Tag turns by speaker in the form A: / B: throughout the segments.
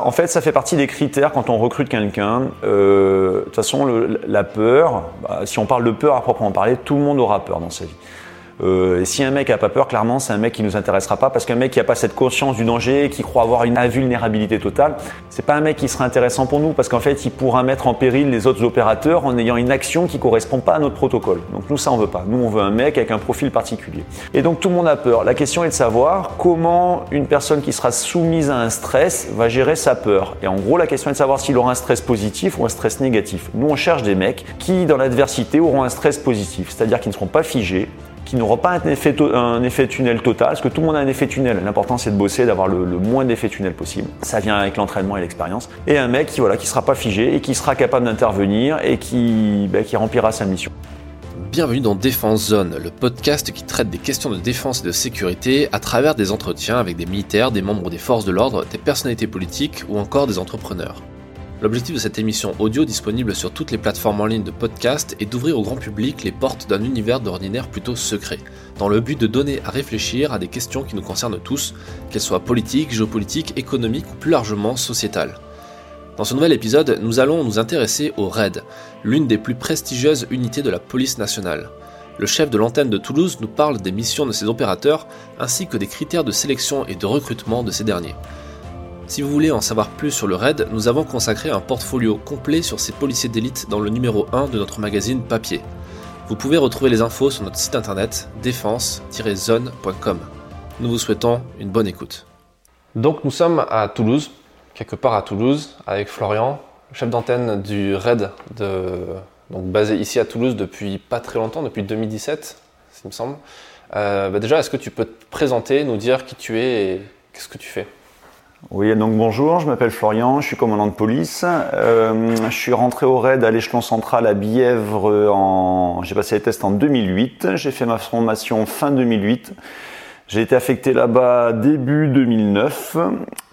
A: En fait, ça fait partie des critères quand on recrute quelqu'un. Euh, de toute façon, la peur, bah, si on parle de peur à proprement parler, tout le monde aura peur dans sa vie. Euh, si un mec a pas peur, clairement, c'est un mec qui nous intéressera pas parce qu'un mec qui a pas cette conscience du danger, qui croit avoir une invulnérabilité totale, c'est pas un mec qui sera intéressant pour nous parce qu'en fait, il pourra mettre en péril les autres opérateurs en ayant une action qui correspond pas à notre protocole. Donc nous, ça, on veut pas. Nous, on veut un mec avec un profil particulier. Et donc tout le monde a peur. La question est de savoir comment une personne qui sera soumise à un stress va gérer sa peur. Et en gros, la question est de savoir s'il aura un stress positif ou un stress négatif. Nous, on cherche des mecs qui, dans l'adversité, auront un stress positif, c'est-à-dire qu'ils ne seront pas figés, qui n'auront pas un effet, tunnel total, parce que tout le monde a un effet tunnel. L'important c'est de bosser, d'avoir le, le moins d'effet tunnel possible. Ça vient avec l'entraînement et l'expérience. Et un mec qui voilà, qui sera pas figé et qui sera capable d'intervenir et qui, ben, qui remplira sa mission.
B: Bienvenue dans Défense Zone, le podcast qui traite des questions de défense et de sécurité à travers des entretiens avec des militaires, des membres des forces de l'ordre, des personnalités politiques ou encore des entrepreneurs. L'objectif de cette émission audio disponible sur toutes les plateformes en ligne de podcast est d'ouvrir au grand public les portes d'un univers d'ordinaire plutôt secret, dans le but de donner à réfléchir à des questions qui nous concernent tous, qu'elles soient politiques, géopolitiques, économiques ou plus largement sociétales. Dans ce nouvel épisode, nous allons nous intéresser au RAID, l'une des plus prestigieuses unités de la police nationale. Le chef de l'antenne de Toulouse nous parle des missions de ses opérateurs ainsi que des critères de sélection et de recrutement de ces derniers. Si vous voulez en savoir plus sur le RAID, nous avons consacré un portfolio complet sur ces policiers d'élite dans le numéro 1 de notre magazine papier. Vous pouvez retrouver les infos sur notre site internet défense-zone.com. Nous vous souhaitons une bonne écoute. Donc nous sommes à Toulouse, quelque part à Toulouse, avec Florian, chef d'antenne du RAID, de, donc basé ici à Toulouse depuis pas très longtemps, depuis 2017, il me semble. Euh, bah déjà, est-ce que tu peux te présenter, nous dire qui tu es et qu'est-ce que tu fais?
A: Oui, donc bonjour, je m'appelle Florian, je suis commandant de police. Euh, je suis rentré au RAID à l'échelon central à Bièvre. J'ai passé les tests en 2008. J'ai fait ma formation fin 2008. J'ai été affecté là-bas début 2009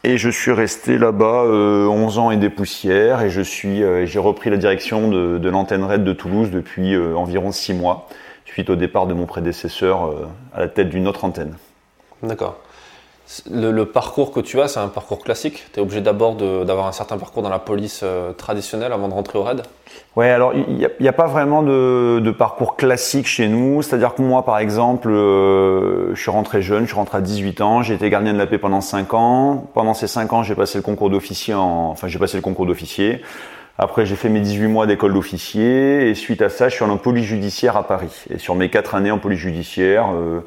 A: et je suis resté là-bas euh, 11 ans et des poussières et je euh, j'ai repris la direction de, de l'antenne RAID de Toulouse depuis euh, environ 6 mois suite au départ de mon prédécesseur euh, à la tête d'une autre antenne.
B: D'accord. Le, parcours que tu as, c'est un parcours classique Tu es obligé d'abord d'avoir un certain parcours dans la police euh, traditionnelle avant de rentrer au RAID
A: Ouais, alors il n'y a, pas vraiment de, parcours classique chez nous. C'est-à-dire que moi, par exemple, euh, je suis rentré jeune, je suis rentré à 18 ans, j'ai été gardien de la paix pendant 5 ans. Pendant ces 5 ans, j'ai passé le concours d'officier en... Enfin, j'ai passé le concours d'officier. Après, j'ai fait mes 18 mois d'école d'officier. Et suite à ça, je suis en police judiciaire à Paris. Et sur mes 4 années en police judiciaire... euh,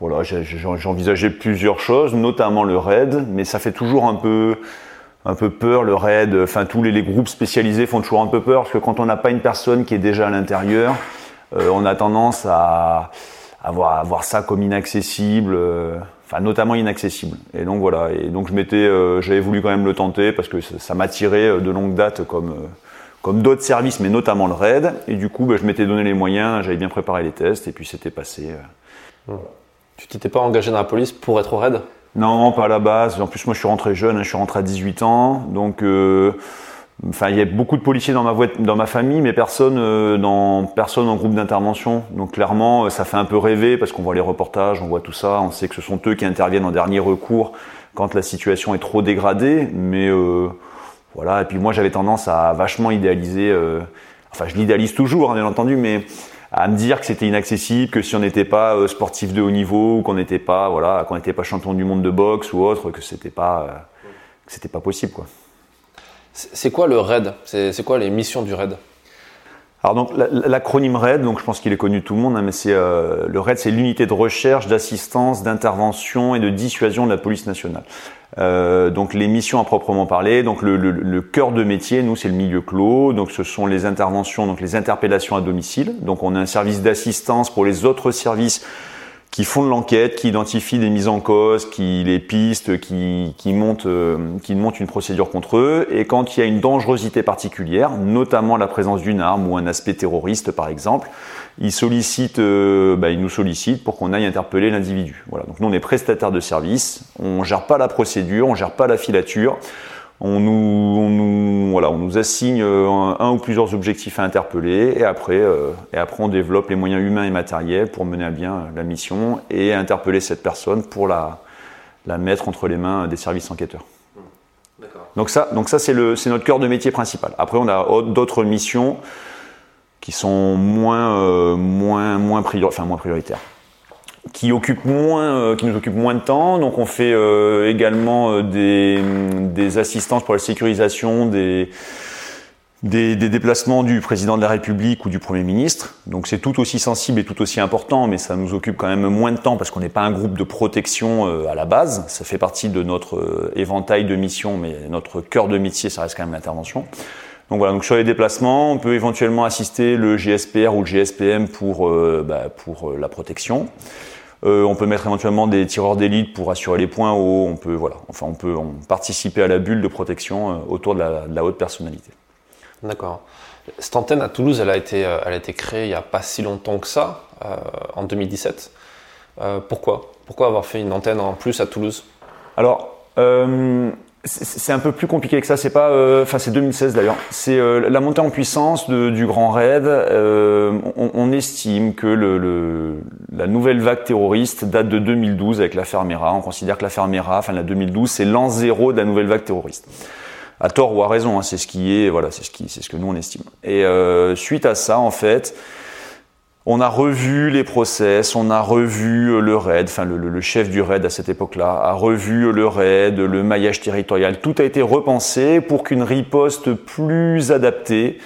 A: voilà, j'envisageais plusieurs choses, notamment le raid, mais ça fait toujours un peu, peur le raid. Enfin, tous les, groupes spécialisés font toujours un peu peur parce que quand on n'a pas une personne qui est déjà à l'intérieur, euh, on a tendance à, à voir, ça comme inaccessible, euh, enfin notamment inaccessible. Et donc voilà. Et donc je m'étais, euh, j'avais voulu quand même le tenter parce que ça, m'attirait de longue date comme d'autres services, mais notamment le raid. Et du coup, bah, je m'étais donné les moyens, j'avais bien préparé les tests et puis c'était passé.
B: Tu t'étais pas engagé dans la police pour être au RAID
A: Non, pas à la base. En plus, moi, je suis rentré jeune. hein, Je suis rentré à 18 ans. Donc, euh, il y a beaucoup de policiers dans ma, voie- dans ma famille, mais personne, euh, dans, personne en groupe d'intervention. Donc, clairement, euh, ça fait un peu rêver parce qu'on voit les reportages, on voit tout ça. On sait que ce sont eux qui interviennent en dernier recours quand la situation est trop dégradée. Mais voilà. Et puis, moi, j'avais tendance à vachement idéaliser. enfin, je l'idéalise toujours, hein, bien entendu, mais à me dire que c'était inaccessible, que si on n'était pas euh, sportif de haut niveau, ou qu'on n'était pas, voilà, qu'on n'était pas champion du monde de boxe ou autre, que c'était pas, euh, que c'était pas possible, quoi.
B: C'est quoi le RAID? C'est quoi les missions du RAID?
A: Alors donc la- l'acronyme RAID, donc je pense qu'il est connu de tout le monde, hein, mais c'est euh, le RAID, c'est l'unité de recherche, d'assistance, d'intervention et de dissuasion de la police nationale. Euh, donc les missions à proprement parler, donc le, le- le cœur de métier, nous c'est le milieu clos, donc ce sont les interventions, donc les interpellations à domicile. Donc on a un service d'assistance pour les autres services qui font de l'enquête, qui identifient des mises en cause, qui les pistes, qui, qui, montent, euh, qui montent une procédure contre eux. Et quand il y a une dangerosité particulière, notamment la présence d'une arme ou un aspect terroriste par exemple, ils sollicitent, euh, bah, ils nous sollicitent pour qu'on aille interpeller l'individu. Voilà. Donc nous on est prestataire de service, on gère pas la procédure, on gère pas la filature. On nous, on nous, voilà, on nous assigne euh, un, un ou plusieurs objectifs à interpeller et après, euh, et après on développe les moyens humains et matériels pour mener à bien euh, la mission et interpeller cette personne pour la, la mettre entre les mains des services enquêteurs.
B: D'accord.
A: Donc ça, donc ça c'est le, c'est notre cœur de métier principal. Après, on a d'autres missions qui sont moins, euh, moins, moins, priori- enfin, moins prioritaires, euh, qui nous occupent moins de temps. Donc, on fait euh, également euh, des, assistances pour la sécurisation des, déplacements du président de la République ou du Premier ministre. Donc, c'est tout aussi sensible et tout aussi important, mais ça nous occupe quand même moins de temps parce qu'on n'est pas un groupe de protection à la base. Ça fait partie de notre éventail de missions, mais notre cœur de métier, ça reste quand même l'intervention. Donc voilà, donc sur les déplacements, on peut éventuellement assister le GSPR ou le GSPM pour, bah, la protection. Euh, on peut mettre éventuellement des tireurs d'élite pour assurer les points hauts. On peut, voilà, enfin, on peut on, participer à la bulle de protection euh, autour de la, de la haute personnalité.
B: D'accord. Cette antenne à Toulouse, elle a été, euh, elle a été créée il n'y a pas si longtemps que ça, euh, en 2017. Euh, pourquoi? Pourquoi avoir fait une antenne en plus à Toulouse?
A: Alors, c'est un peu plus compliqué que ça. C'est pas, euh, enfin, c'est 2016 d'ailleurs. C'est euh, la montée en puissance de- du grand raid. Euh, on, on estime que le, le- la nouvelle vague terroriste date de 2012 avec l'affaire Mera. On considère que l'affaire Mera, enfin la 2012, c'est l'an zéro de la nouvelle vague terroriste. À tort ou à raison, hein, c'est ce qui est, voilà, c'est ce qui, c'est ce que nous on estime. Et euh, suite à ça, en fait. On a revu les process, on a revu euh, le RAID, enfin le, chef du RAID à cette époque-là, a revu le RAID, le maillage territorial. Tout a été repensé pour qu'une riposte plus adaptée,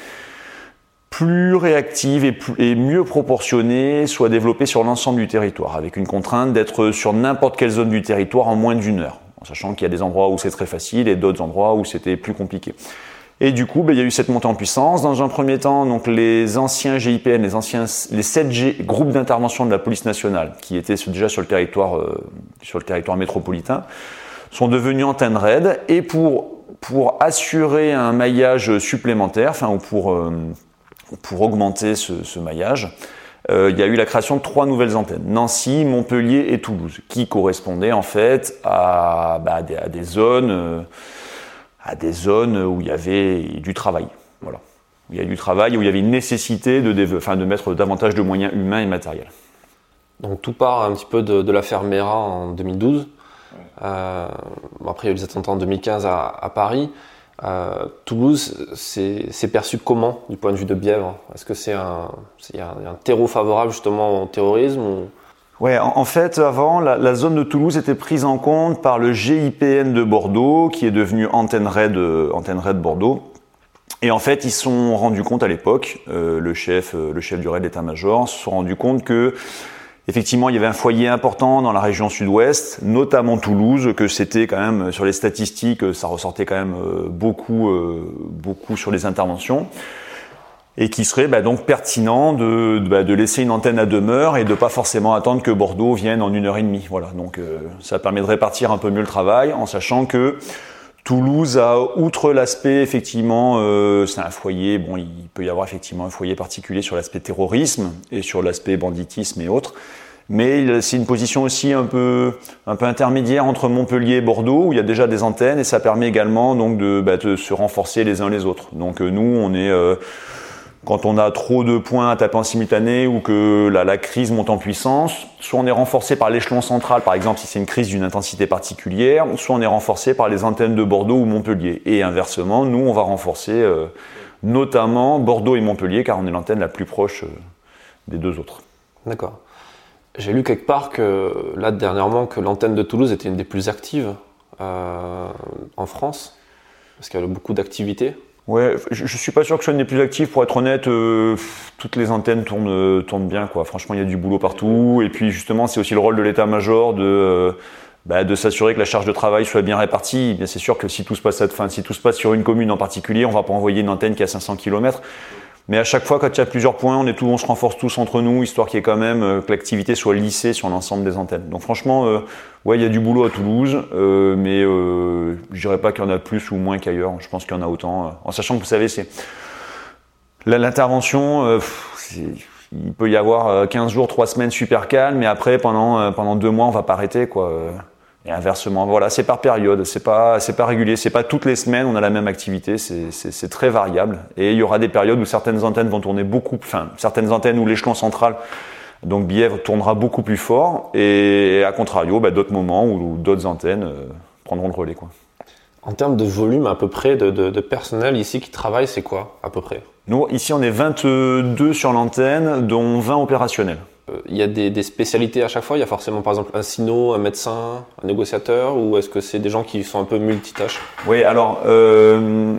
A: plus réactive et, plus- et mieux proportionnée soit développée sur l'ensemble du territoire, avec une contrainte d'être sur n'importe quelle zone du territoire en moins d'une heure, en sachant qu'il y a des endroits où c'est très facile et d'autres endroits où c'était plus compliqué. Et du coup, ben, il y a eu cette montée en puissance. Dans un premier temps, donc les anciens GIPN, les anciens, les 7 G, groupes d'intervention de la police nationale, qui étaient déjà sur le territoire, euh, sur le territoire métropolitain, sont devenus antennes RAID. Et pour pour assurer un maillage supplémentaire, enfin ou pour euh, pour augmenter ce, ce maillage, euh, il y a eu la création de trois nouvelles antennes, Nancy, Montpellier et Toulouse, qui correspondaient en fait à, bah, des, zones, à des zones où il y avait du travail. Voilà. Où il y a du travail, où il y avait une nécessité de, déve- enfin, de mettre davantage de moyens humains et matériels.
B: Donc tout part un petit peu de, de l'affaire Mera en 2012. Euh, après, il y a eu les attentats en 2015 à, à Paris. Euh, Toulouse, c'est perçu comment du point de vue de Bièvre? Est-ce que c'est un, un, terreau favorable justement au terrorisme ou-
A: Ouais, en, fait, avant, la, zone de Toulouse était prise en compte par le GIPN de Bordeaux, qui est devenu Antenne Red, euh, Antenne Bordeaux. Et en fait, ils se sont rendus compte à l'époque, euh, le chef, euh, le chef du raid d'état-major, se sont rendus compte que effectivement, il y avait un foyer important dans la région sud-ouest, notamment Toulouse, que c'était quand même sur les statistiques, ça ressortait quand même beaucoup, beaucoup sur les interventions et qui serait bah, donc pertinent de, bah, de laisser une antenne à demeure et de pas forcément attendre que Bordeaux vienne en une heure et demie. Voilà, donc euh, ça permet de répartir un peu mieux le travail en sachant que Toulouse a, outre l'aspect effectivement, euh, c'est un foyer, bon, il peut y avoir effectivement un foyer particulier sur l'aspect terrorisme et sur l'aspect banditisme et autres, mais c'est une position aussi un peu, un peu intermédiaire entre Montpellier et Bordeaux où il y a déjà des antennes et ça permet également donc de, bah, de se renforcer les uns les autres. Donc euh, nous, on est euh, quand on a trop de points à taper en simultané ou que la, crise monte en puissance, soit on est renforcé par l'échelon central, par exemple si c'est une crise d'une intensité particulière, soit on est renforcé par les antennes de Bordeaux ou Montpellier. Et inversement, nous, on va renforcer euh, notamment Bordeaux et Montpellier, car on est l'antenne la plus proche euh, des deux autres.
B: D'accord. J'ai lu quelque part que là dernièrement que l'antenne de Toulouse était une des plus actives euh, en France parce qu'elle a beaucoup d'activités.
A: Ouais, je, je suis pas sûr que une des plus actives. Pour être honnête, euh, toutes les antennes tournent, euh, tournent bien. Quoi. Franchement, il y a du boulot partout. Et puis justement, c'est aussi le rôle de l'état-major de, euh, bah, de s'assurer que la charge de travail soit bien répartie. Bien, c'est sûr que si tout se passe à, enfin, si tout se passe sur une commune en particulier, on va pas envoyer une antenne qui a 500 km. Mais à chaque fois, quand il y a plusieurs points, on est on se renforce tous entre nous, histoire qu'il y ait quand même euh, que l'activité soit lissée sur l'ensemble des antennes. Donc franchement, euh, ouais, il y a du boulot à Toulouse, euh, mais euh, je dirais pas qu'il y en a plus ou moins qu'ailleurs. Je pense qu'il y en a autant. euh, en sachant que vous savez, c'est l'intervention, euh, il peut y avoir euh, 15 jours, 3 semaines super calme, mais après pendant pendant deux mois, on va pas arrêter quoi. Et inversement, voilà, c'est par période, c'est pas c'est pas régulier, c'est pas toutes les semaines on a la même activité, c'est très variable. Et il y aura des périodes où certaines antennes vont tourner beaucoup, enfin certaines antennes où l'échelon central donc Bièvre tournera beaucoup plus fort, et à contrario, bah, d'autres moments où, où d'autres antennes euh, prendront le relais quoi.
B: En termes de volume à peu près de, de, de personnel ici qui travaille, c'est quoi à peu près?
A: Nous, ici, on est 22 sur l'antenne, dont 20 opérationnels.
B: Euh, il y a des, spécialités à chaque fois Il y a forcément par exemple un sino, un médecin, un négociateur ou est-ce que c'est des gens qui sont un peu multitâches?
A: Oui, alors euh,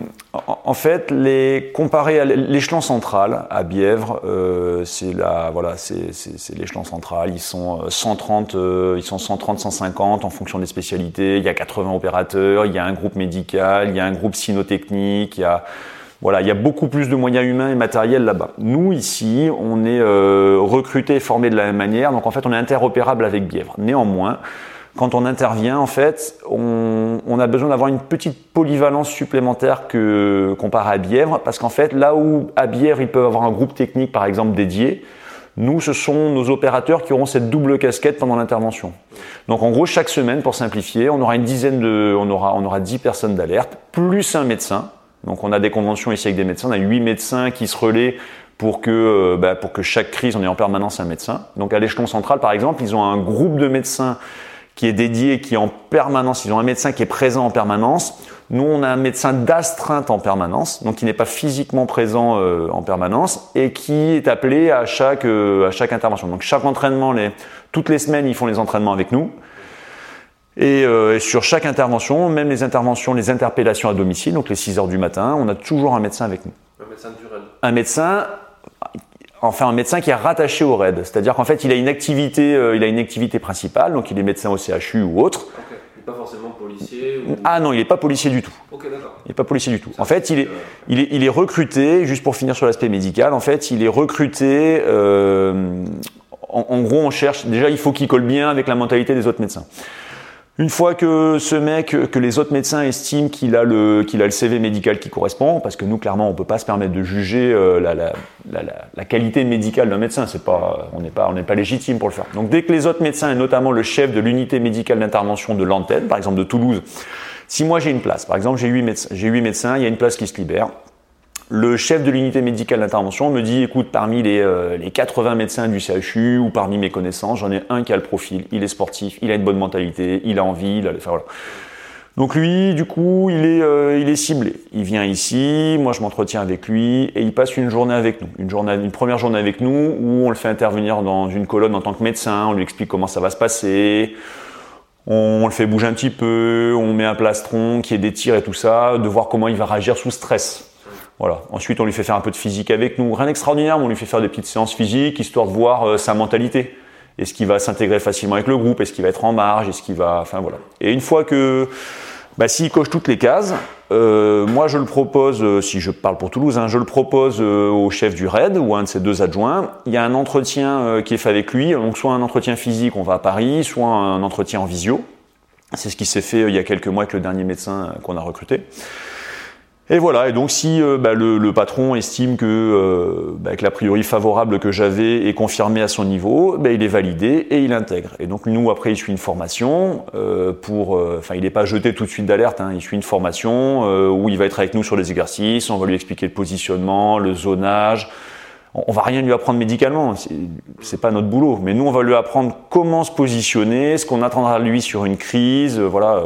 A: en fait, les, comparé à l'échelon central à Bièvre, euh, c'est voilà, l'échelon central. Ils sont 130, euh, euh, ils sont 130, 150 en fonction des spécialités. Il y a 80 opérateurs, il y a un groupe médical, il y a un groupe sinotechnique, il y a voilà, il y a beaucoup plus de moyens humains et matériels là-bas. Nous, ici, on est euh, recrutés et formés de la même manière, donc en fait, on est interopérable avec Bièvre. Néanmoins, quand on intervient, en fait, on, on a besoin d'avoir une petite polyvalence supplémentaire que comparé à Bièvre, parce qu'en fait, là où à Bièvre, ils peuvent avoir un groupe technique, par exemple, dédié, nous, ce sont nos opérateurs qui auront cette double casquette pendant l'intervention. Donc, en gros, chaque semaine, pour simplifier, on aura une dizaine de, on aura, on aura 10 personnes d'alerte, plus un médecin, donc on a des conventions ici avec des médecins, on a huit médecins qui se relaient pour que, euh, bah, pour que chaque crise, on ait en permanence un médecin. Donc à l'échelon central, par exemple, ils ont un groupe de médecins qui est dédié, qui est en permanence, ils ont un médecin qui est présent en permanence. Nous, on a un médecin d'astreinte en permanence, donc qui n'est pas physiquement présent euh, en permanence et qui est appelé à chaque, euh, à chaque intervention. Donc chaque entraînement, les, toutes les semaines, ils font les entraînements avec nous. Euh, et, sur chaque intervention, même les interventions, les interpellations à domicile, donc les 6 heures du matin, on a toujours un médecin avec nous.
B: Un médecin du RAID
A: Un médecin, enfin un médecin qui est rattaché au RAID. C'est-à-dire qu'en fait, il a une activité, euh, il a une activité principale, donc il est médecin au CHU ou autre.
B: Okay. Il n'est pas forcément policier ou...
A: Ah non, il n'est pas policier du tout.
B: Ok, d'accord.
A: Il n'est pas policier du tout. en fait, il est, il est, il est recruté, juste pour finir sur l'aspect médical, en fait, il est recruté. Euh, en, en, gros, on cherche. Déjà, il faut qu'il colle bien avec la mentalité des autres médecins. Une fois que ce mec, que les autres médecins estiment qu'il a le qu'il a le CV médical qui correspond, parce que nous clairement on peut pas se permettre de juger euh, la, qualité médicale d'un médecin, c'est pas on n'est pas on n'est pas légitime pour le faire. Donc dès que les autres médecins et notamment le chef de l'unité médicale d'intervention de l'antenne, par exemple de Toulouse, si moi j'ai une place, par exemple j'ai huit médecins, j'ai huit médecins, il y a une place qui se libère, le chef de l'unité médicale d'intervention me dit écoute, parmi les, euh, les 80 médecins du CHU ou parmi mes connaissances, j'en ai un qui a le profil, il est sportif, il a une bonne mentalité, il a envie, il a, enfin, voilà. Donc lui, du coup, il est, euh, il est ciblé. Il vient ici, moi je m'entretiens avec lui et il passe une journée avec nous. Une, première journée avec nous où on le fait intervenir dans une colonne en tant que médecin, on lui explique comment ça va se passer, on le fait bouger un petit peu, on met un plastron qui est des et tout ça, de voir comment il va réagir sous stress. Voilà. Ensuite, on lui fait faire un peu de physique avec nous. Rien d'extraordinaire, mais on lui fait faire des petites séances physiques, histoire de voir euh, sa mentalité. Est-ce qu'il va s'intégrer facilement avec le groupe? Est-ce qu'il va être en marge? Est-ce qu'il va... Enfin voilà. Et une fois que... Bah, s'il coche toutes les cases, euh, moi je le propose, euh, si je parle pour Toulouse, hein, je le propose au chef du RAID ou à un de ses deux adjoints. Il y a un entretien qui est fait avec lui, donc soit un entretien physique, on va à Paris, soit un entretien en visio. C'est ce qui s'est fait il y a quelques mois avec le dernier médecin qu'on a recruté. Et voilà, et donc si euh, bah, le, le, patron estime que, euh, bah, que l'a priori favorable que j'avais est confirmé à son niveau, bah, il est validé et il intègre. Et donc nous, après, il suit une formation euh, pour... Euh, enfin, il n'est pas jeté tout de suite d'alerte, hein, il suit une formation où il va être avec nous sur les exercices, on va lui expliquer le positionnement, le zonage. On, on va rien lui apprendre médicalement, c'est pas notre boulot. Mais nous, on va lui apprendre comment se positionner, ce qu'on attendra de lui sur une crise, voilà,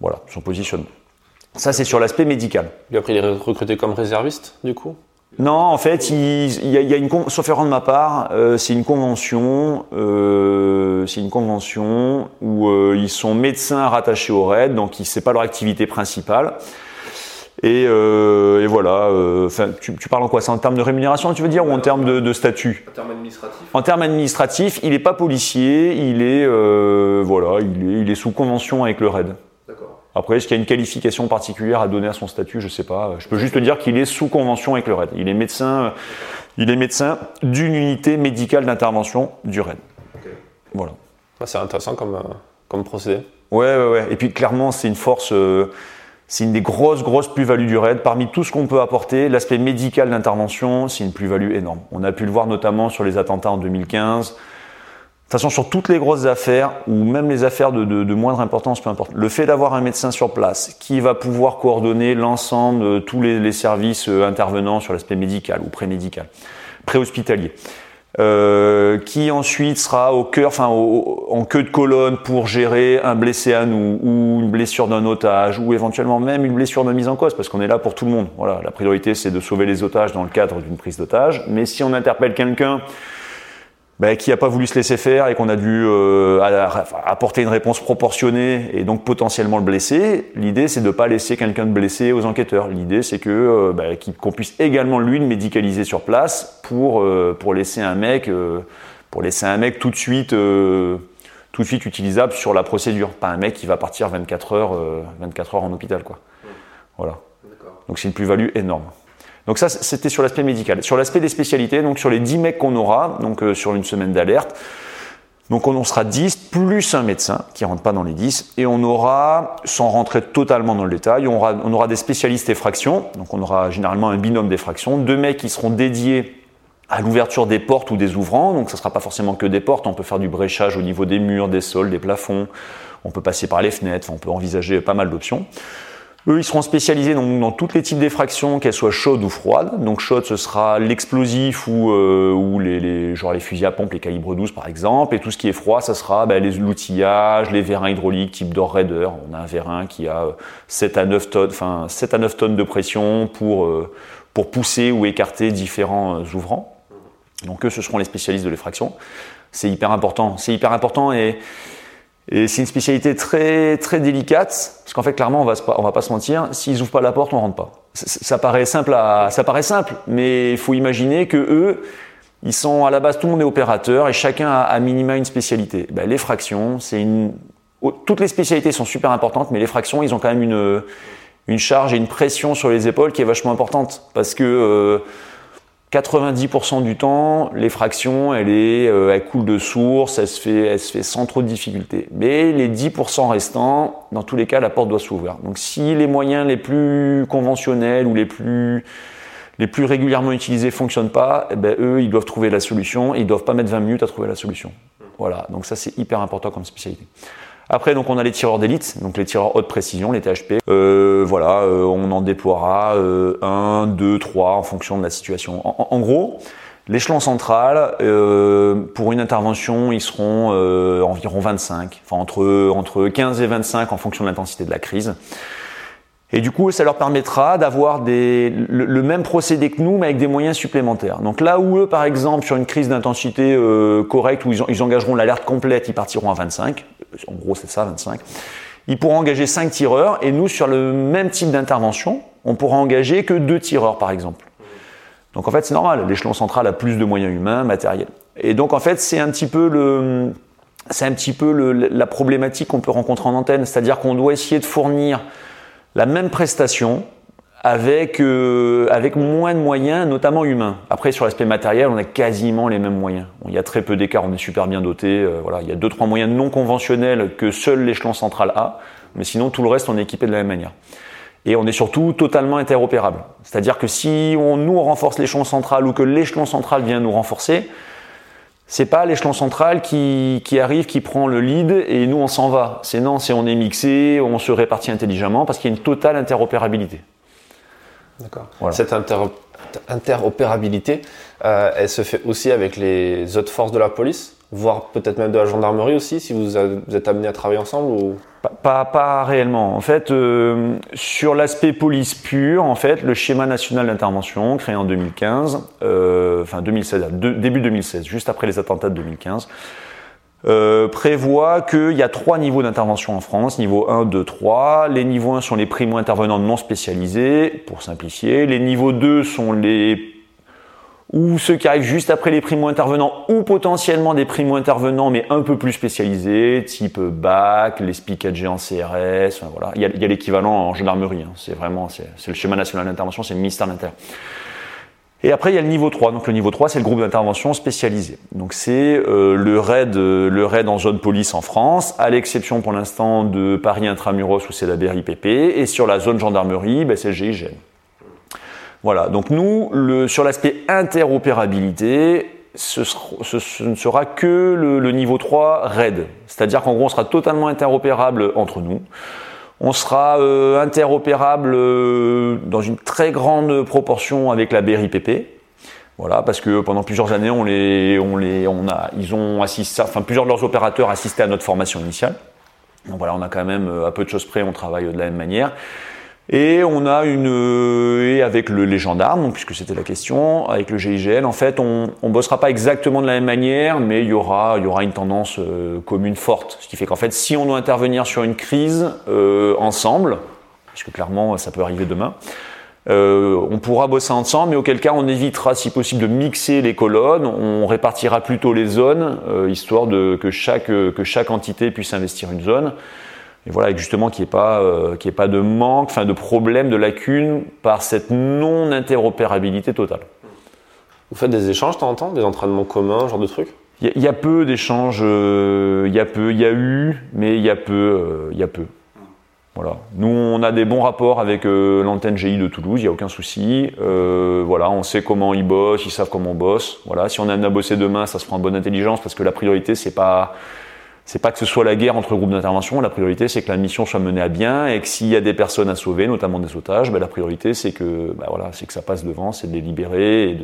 A: voilà, son positionnement. Ça, c'est sur l'aspect médical.
B: Et après, il est recruté comme réserviste, du coup?
A: Non, en fait, il, il, y, a, il y, a, une, sauf erreur de ma part, euh, c'est une convention, euh, c'est une convention où euh, ils sont médecins rattachés au RAID, donc c'est pas leur activité principale. Et, euh, et voilà. Euh, tu, tu, parles en quoi? C'est en termes de rémunération, tu veux dire, ou en termes de, de statut?
B: En termes administratifs.
A: En termes administratifs, il n'est pas policier, il est euh, voilà, il est, il est sous convention avec le RAID. Après, est-ce qu'il y a une qualification particulière à donner à son statut? Je sais pas. Je peux juste te dire qu'il est sous convention avec le RAID. Il est médecin, il est médecin d'une unité médicale d'intervention du RAID. Okay. Voilà.
B: C'est intéressant comme, comme procédé.
A: Ouais, ouais, ouais. Et puis clairement, c'est une force. Euh, c'est une des grosses, grosses plus-values du RAID. Parmi tout ce qu'on peut apporter, l'aspect médical d'intervention, c'est une plus-value énorme. On a pu le voir notamment sur les attentats en 2015. De toute façon, sur toutes les grosses affaires, ou même les affaires de, de, moindre importance, peu importe, le fait d'avoir un médecin sur place qui va pouvoir coordonner l'ensemble de tous les, les services euh, intervenants sur l'aspect médical ou pré-médical, pré-hospitalier, euh, qui ensuite sera au cœur, enfin en queue de colonne pour gérer un blessé à nous ou une blessure d'un otage ou éventuellement même une blessure de mise en cause parce qu'on est là pour tout le monde. Voilà, la priorité c'est de sauver les otages dans le cadre d'une prise d'otage. Mais si on interpelle quelqu'un ben, qui n'a pas voulu se laisser faire et qu'on a dû euh, apporter une réponse proportionnée et donc potentiellement le blesser. L'idée, c'est de ne pas laisser quelqu'un de blessé aux enquêteurs. L'idée, c'est que euh, ben, qu'on puisse également lui le médicaliser sur place pour euh, pour laisser un mec pour laisser un mec tout de suite tout de suite utilisable sur la procédure. Pas un mec qui va partir 24 heures 24 heures en hôpital quoi. Voilà. Donc c'est une plus-value énorme. Donc ça, c'était sur l'aspect médical. Sur l'aspect des spécialités, donc sur les 10 mecs qu'on aura, donc euh, sur une semaine d'alerte, donc on en sera 10 plus un médecin qui rentre pas dans les 10 et on aura, sans rentrer totalement dans le détail, on aura, on aura des spécialistes effraction, donc on aura généralement un binôme d'effraction, deux mecs qui seront dédiés à l'ouverture des portes ou des ouvrants, donc ça ne sera pas forcément que des portes, on peut faire du bréchage au niveau des murs, des sols, des plafonds, on peut passer par les fenêtres, on peut envisager pas mal d'options. Eux, ils seront spécialisés donc, dans tous les types d'effractions, qu'elles soient chaudes ou froides. Donc chaude, ce sera l'explosif ou, euh, les, genre les fusils à pompe, les calibres 12 par exemple. Et tout ce qui est froid, ça sera bah, l'outillage, les vérins hydrauliques type Door Raider. On a un vérin qui a 7 à 9 tonnes, enfin 7 à 9 tonnes de pression pour, euh, pour pousser ou écarter différents euh, ouvrants. Donc eux, ce seront les spécialistes de l'effraction. C'est hyper important. C'est hyper important et et c'est une spécialité très très délicate, parce qu'en fait clairement on va on va pas se mentir, s'ils ouvrent pas la porte, on rentre pas. Ça, paraît simple ça paraît simple, mais il faut imaginer que eux, ils sont à la base tout le monde est opérateur et chacun a à minima une spécialité. Ben, les fractions, c'est une toutes les spécialités sont super importantes, mais les fractions, ils ont quand même une une charge et une pression sur les épaules qui est vachement importante parce que euh, 90% du temps, l'effraction, elle est, euh, elle coule de source, elle se fait, elle se fait sans trop de difficultés. Mais les 10% restants, dans tous les cas, la porte doit s'ouvrir. Donc, si les moyens les plus conventionnels ou les plus, les plus régulièrement utilisés fonctionnent pas, eh ben, eux, ils doivent trouver la solution et ils doivent pas mettre 20 minutes à trouver la solution. Voilà. Donc, ça, c'est hyper important comme spécialité. Après, donc, on a les tireurs d'élite, donc les tireurs haute précision, les THP. Euh, voilà, euh, on en déploiera euh, 1, 2, 3 en fonction de la situation. En, gros, l'échelon central, euh, pour une intervention, ils seront euh, environ 25, enfin entre, entre 15 et 25 en fonction de l'intensité de la crise. Et du coup, ça leur permettra d'avoir des, le, même procédé que nous, mais avec des moyens supplémentaires. Donc là où eux, par exemple, sur une crise d'intensité euh, correcte, où ils, ils engageront l'alerte complète, ils partiront à 25. En gros, c'est ça, 25. Ils pourront engager 5 tireurs, et nous, sur le même type d'intervention, on pourra engager que 2 tireurs, par exemple. Donc en fait, c'est normal. L'échelon central a plus de moyens humains, matériels. Et donc en fait, c'est un petit peu la problématique qu'on peut rencontrer en antenne, c'est-à-dire qu'on doit essayer de fournir la même prestation avec, euh, avec moins de moyens, notamment humains. Après, sur l'aspect matériel, on a quasiment les mêmes moyens. Il y a très peu d'écart, on est super bien doté. Euh, voilà, il y a deux trois moyens non conventionnels que seul l'échelon central a, mais sinon tout le reste on est équipé de la même manière. Et on est surtout totalement interopérable. C'est-à-dire que si on nous renforce l'échelon central ou que l'échelon central vient nous renforcer, c'est pas l'échelon central qui, qui, arrive, qui prend le lead et nous on s'en va. C'est non, c'est on est mixé, on se répartit intelligemment parce qu'il y a une totale interopérabilité.
B: D'accord. Cette interopérabilité, euh, elle se fait aussi avec les autres forces de la police, voire peut-être même de la gendarmerie aussi, si vous, êtes amené à travailler ensemble ou...
A: Pas, pas, réellement. En fait, euh, sur l'aspect police pur, en fait, le schéma national d'intervention créé en 2015, euh, enfin 2016, début 2016, juste après les attentats de 2015, euh, prévoit qu'il y a trois niveaux d'intervention en France, niveau 1, 2, 3. Les niveaux 1 sont les primo-intervenants non spécialisés, pour simplifier. Les niveaux 2 sont les ou ceux qui arrivent juste après les primo-intervenants, ou potentiellement des primo-intervenants, mais un peu plus spécialisés, type BAC, les SPI 4G en CRS, voilà. Il y a, l'équivalent en gendarmerie, hein. c'est vraiment, c'est le schéma national d'intervention, c'est le ministère de. Et après, il y a le niveau 3. Donc le niveau 3, c'est le groupe d'intervention spécialisé. Donc c'est euh, le RAID euh, le raid en zone police en France, à l'exception pour l'instant de Paris Intramuros où c'est la BRIPP, et sur la zone gendarmerie, ben, c'est le GIGN. Voilà, donc nous, sur l'aspect interopérabilité, ce, ce, ne sera que le, le niveau 3 RAID. C'est-à-dire qu'en gros, on sera totalement interopérable entre nous. On sera euh, interopérable euh, dans une très grande proportion avec la BRIPP. Voilà, parce que pendant plusieurs années, on les, on les, on a, ils ont assisté, enfin plusieurs de leurs opérateurs assistaient à notre formation initiale. Donc voilà, on a quand même, à peu de choses près, on travaille de la même manière. Et on a une et avec le, les gendarmes, puisque c'était la question, avec le GIGN, en fait, on, on bossera pas exactement de la même manière, mais il y aura il y aura une tendance euh, commune forte, ce qui fait qu'en fait, si on doit intervenir sur une crise euh, ensemble, parce que clairement ça peut arriver demain, euh, on pourra bosser ensemble, mais auquel cas on évitera si possible de mixer les colonnes, on répartira plutôt les zones, euh, histoire de que chaque que chaque entité puisse investir une zone et voilà, justement qu'il n'y ait pas, euh, ait pas de manque, enfin de problème, de lacune par cette non interopérabilité totale.
B: Vous faites des échanges de temps en temps, des entraînements communs, genre de trucs?
A: Il y, a peu d'échanges, euh, il y a peu, il y a eu, mais il y a peu, euh, il y a peu. Voilà. Nous, on a des bons rapports avec l'antenne GI de Toulouse, il n'y a aucun souci. voilà, on sait comment ils bossent, ils savent comment on bosse. Voilà, si on a à bosser demain, ça se fera en bonne intelligence parce que la priorité, c'est pas c'est pas que ce soit la guerre entre groupes d'intervention. La priorité, c'est que la mission soit menée à bien et que s'il y a des personnes à sauver, notamment des otages, ben, la priorité, c'est que, ben, voilà, c'est que ça passe devant, c'est de les libérer et,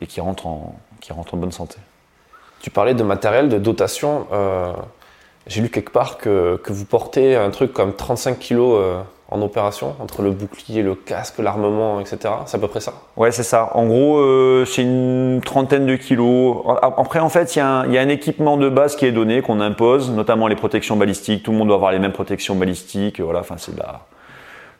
A: et qu'ils rentrent, en, rentrent en bonne santé.
B: Tu parlais de matériel, de dotation. Euh, j'ai lu quelque part que, que, vous portez un truc comme 35 kilos euh, en opération, entre le bouclier, le casque, l'armement, etc. C'est à peu près ça
A: Ouais, c'est ça. En gros, euh, c'est une trentaine de kilos. Après, en fait, il y, y, a un équipement de base qui est donné, qu'on impose, notamment les protections balistiques. Tout le monde doit avoir les mêmes protections balistiques. Voilà, enfin, c'est là.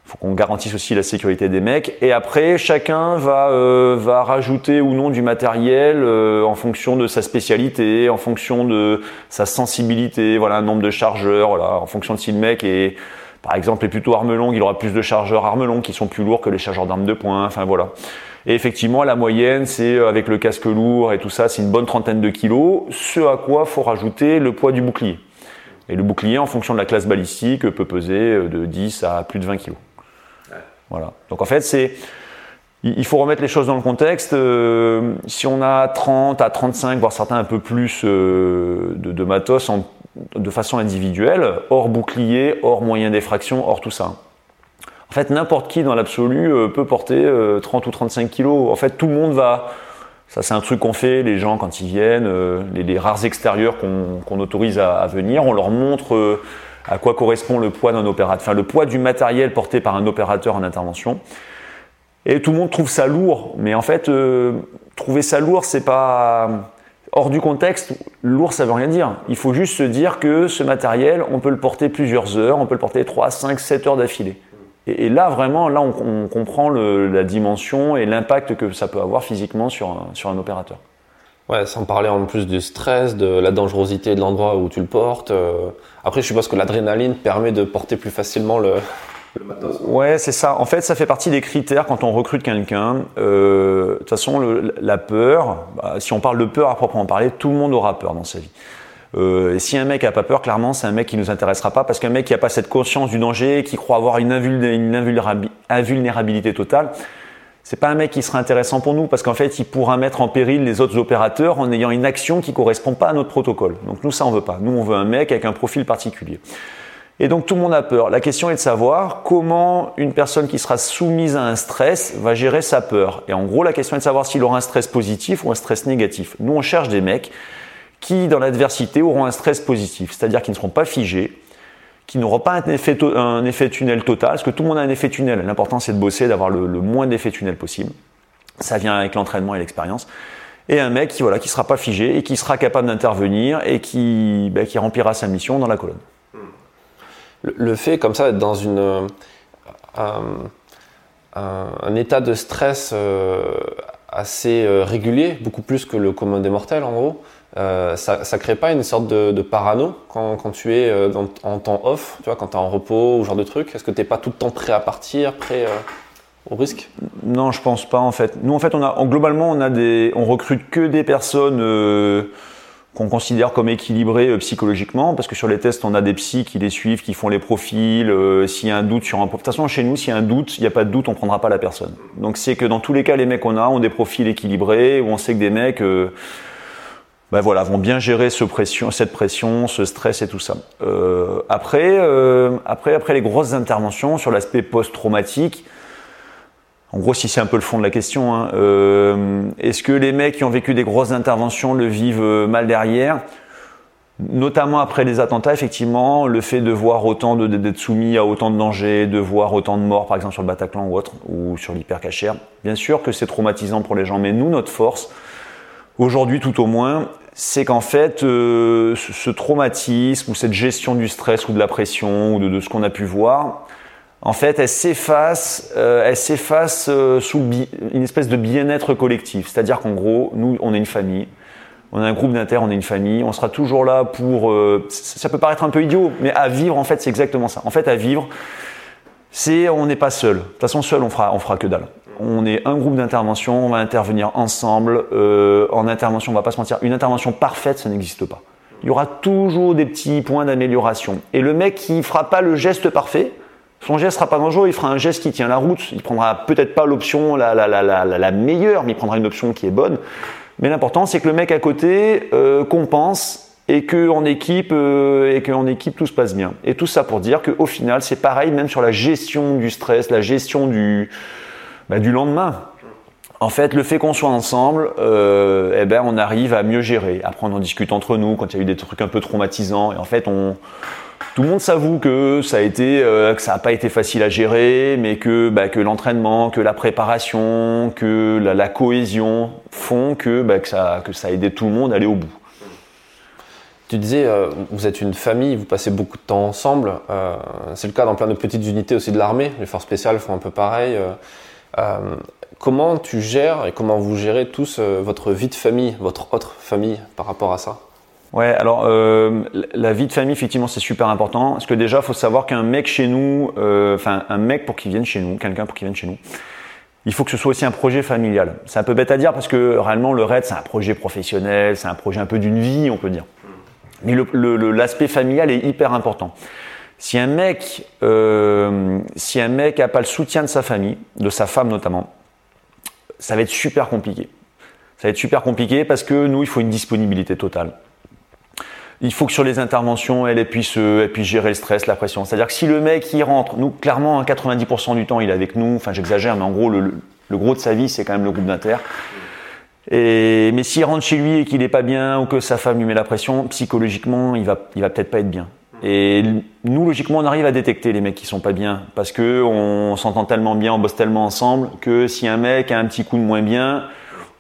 A: faut qu'on garantisse aussi la sécurité des mecs. Et après, chacun va, euh, va rajouter ou non du matériel euh, en fonction de sa spécialité, en fonction de sa sensibilité, voilà, un nombre de chargeurs, voilà, en fonction de si le mec est par exemple, est plutôt armes longues, il aura plus de chargeurs armes longues qui sont plus lourds que les chargeurs d'armes de poing. Enfin voilà. Et effectivement, la moyenne, c'est euh, avec le casque lourd et tout ça, c'est une bonne trentaine de kilos. Ce à quoi faut rajouter le poids du bouclier. Et le bouclier, en fonction de la classe balistique, peut peser euh, de 10 à plus de 20 kilos. Voilà. Donc en fait, c'est il faut remettre les choses dans le contexte. Euh, si on a 30 à 35, voire certains un peu plus de, de matos en de façon individuelle, hors bouclier, hors moyen d'effraction, hors tout ça. En fait, n'importe qui dans l'absolu euh, peut porter 30 euh, ou 35 kilos. En fait, tout le monde va. Ça, c'est un truc qu'on fait, les gens, quand ils viennent, euh, les, rares extérieurs qu'on autorise à, venir, on leur montre à quoi correspond le poids d'un opérateur, enfin le poids du matériel porté par un opérateur en intervention. Et tout le monde trouve ça lourd, mais en fait, trouver ça lourd, c'est pas Hors du contexte, lourd, ça veut rien dire. Il faut juste se dire que ce matériel, on peut le porter plusieurs heures, on peut le porter 3, 5, 7 heures d'affilée. Et, là, vraiment, là, on, comprend la dimension et l'impact que ça peut avoir physiquement sur un, sur un opérateur.
B: Ouais, sans parler en plus du stress, de la dangerosité de l'endroit où tu le portes. Euh. Après, je suppose que l'adrénaline permet de porter plus facilement le,
A: Ouais, c'est ça. En fait, ça fait partie des critères quand on recrute quelqu'un. Euh, de toute façon, la peur, bah, si on parle de peur à proprement parler, tout le monde aura peur dans sa vie. Euh, et si un mec a pas peur, clairement, c'est un mec qui nous intéressera pas parce qu'un mec qui a pas cette conscience du danger, qui croit avoir une, invulnérabilité totale, c'est pas un mec qui sera intéressant pour nous parce qu'en fait, il pourra mettre en péril les autres opérateurs en ayant une action qui correspond pas à notre protocole. Donc nous, ça on veut pas. Nous, on veut un mec avec un profil particulier. Et donc tout le monde a peur. La question est de savoir comment une personne qui sera soumise à un stress va gérer sa peur. Et en gros, la question est de savoir s'il aura un stress positif ou un stress négatif. Nous, on cherche des mecs qui, dans l'adversité, auront un stress positif, c'est-à-dire qu'ils ne seront pas figés, qui n'auront pas un effet, un effet, tunnel total, parce que tout le monde a un effet tunnel. L'important, c'est de bosser, d'avoir le, moins d'effet tunnel possible. Ça vient avec l'entraînement et l'expérience. Et un mec qui voilà, qui sera pas figé et qui sera capable d'intervenir et qui, ben, qui remplira sa mission dans la colonne
B: le, fait comme ça d'être dans une, euh, un, état de stress euh, assez euh, régulier, beaucoup plus que le commun des mortels en gros, ça, crée pas une sorte de, parano quand, tu es en temps off, tu vois, quand tu es en repos ou genre de truc Est-ce que tu n'es pas tout le temps prêt à partir, prêt au risque?
A: Non, je pense pas en fait. Nous en fait, on a, globalement, on a des, on recrute que des personnes qu'on considère comme équilibrés euh, psychologiquement, parce que sur les tests, on a des psys qui les suivent, qui font les profils. Euh, s'il y a un doute sur un... De toute façon, chez nous, s'il y a un doute, il n'y a pas de doute, on prendra pas la personne. Donc c'est que dans tous les cas, les mecs qu'on a ont des profils équilibrés, où on sait que des mecs... Euh, ben voilà, vont bien gérer ce pression, cette pression, ce stress et tout ça. Euh, après, après, après les grosses interventions sur l'aspect post-traumatique, En gros, si c'est un peu le fond de la question, hein, euh, est-ce que les mecs qui ont vécu des grosses interventions le vivent euh, mal derrière? Notamment après les attentats, effectivement, le fait de voir autant d'être soumis à autant de dangers, de voir autant de morts, par exemple sur le Bataclan ou autre, ou sur l'hypercachère, bien sûr que c'est traumatisant pour les gens. Mais nous, notre force, aujourd'hui tout au moins, c'est qu'en fait, euh, ce traumatisme ou cette gestion du stress ou de la pression ou de ce qu'on a pu voir, en fait, elle s'efface, euh, elle s'efface euh, sous une espèce de bien-être collectif. C'est-à-dire qu'en gros, nous, on est une famille. On a un groupe d'inter, on est une famille. On sera toujours là pour. Euh, ça peut paraître un peu idiot, mais à vivre, en fait, c'est exactement ça. En fait, à vivre, c'est on n'est pas seul. De toute façon, seul, on fera, on fera que dalle. On est un groupe d'intervention, on va intervenir ensemble. en intervention, on va pas se mentir, une intervention parfaite, ça n'existe pas. Il y aura toujours des petits points d'amélioration. Et le mec qui fera pas le geste parfait, son geste sera pas dangereux, il fera un geste qui tient la route. Il prendra peut-être pas l'option la, la, la, la, meilleure, mais il prendra une option qui est bonne. Mais l'important, c'est que le mec à côté euh, compense et qu'en équipe, euh, et qu'en équipe tout se passe bien. Et tout ça pour dire qu'au final, c'est pareil même sur la gestion du stress, la gestion du, bah, du lendemain. En fait, le fait qu'on soit ensemble, euh, eh ben, on arrive à mieux gérer. Après, on en discute entre nous quand il y a eu des trucs un peu traumatisants. Et en fait, on, tout le monde s'avoue que ça a été, euh, n'a pas été facile à gérer, mais que, bah, l'entraînement, que la préparation, que la, cohésion font que, bah, que ça a aidé tout le monde à aller au bout.
B: Tu disais, euh, vous êtes une famille, vous passez beaucoup de temps ensemble. Euh, c'est le cas dans plein de petites unités aussi de l'armée. Les forces spéciales font un peu pareil. comment tu gères et comment vous gérez tous votre vie de famille, votre autre famille par rapport à ça?
A: Ouais, alors euh, la vie de famille, effectivement, c'est super important. Parce que déjà, il faut savoir qu'un mec chez nous, euh, enfin un mec pour qu'il vienne chez nous, quelqu'un pour qu'il vienne chez nous, il faut que ce soit aussi un projet familial. C'est un peu bête à dire parce que réellement le RAID, c'est un projet professionnel, c'est un projet un peu d'une vie, on peut dire. Mais l'aspect familial est hyper important. Si un mec, euh, si un mec a pas le soutien de sa famille, de sa femme notamment, ça va être super compliqué. Ça va être super compliqué parce que nous, il faut une disponibilité totale il faut que sur les interventions, elle, puisse, elle puisse gérer le stress, la pression. C'est-à-dire que si le mec il rentre, nous clairement 90% du temps il est avec nous, enfin j'exagère, mais en gros le, gros de sa vie c'est quand même le groupe d'inter. Et, mais s'il rentre chez lui et qu'il n'est pas bien ou que sa femme lui met la pression, psychologiquement il va, il va peut-être pas être bien. Et nous logiquement on arrive à détecter les mecs qui sont pas bien parce que on s'entend tellement bien, on bosse tellement ensemble que si un mec a un petit coup de moins bien,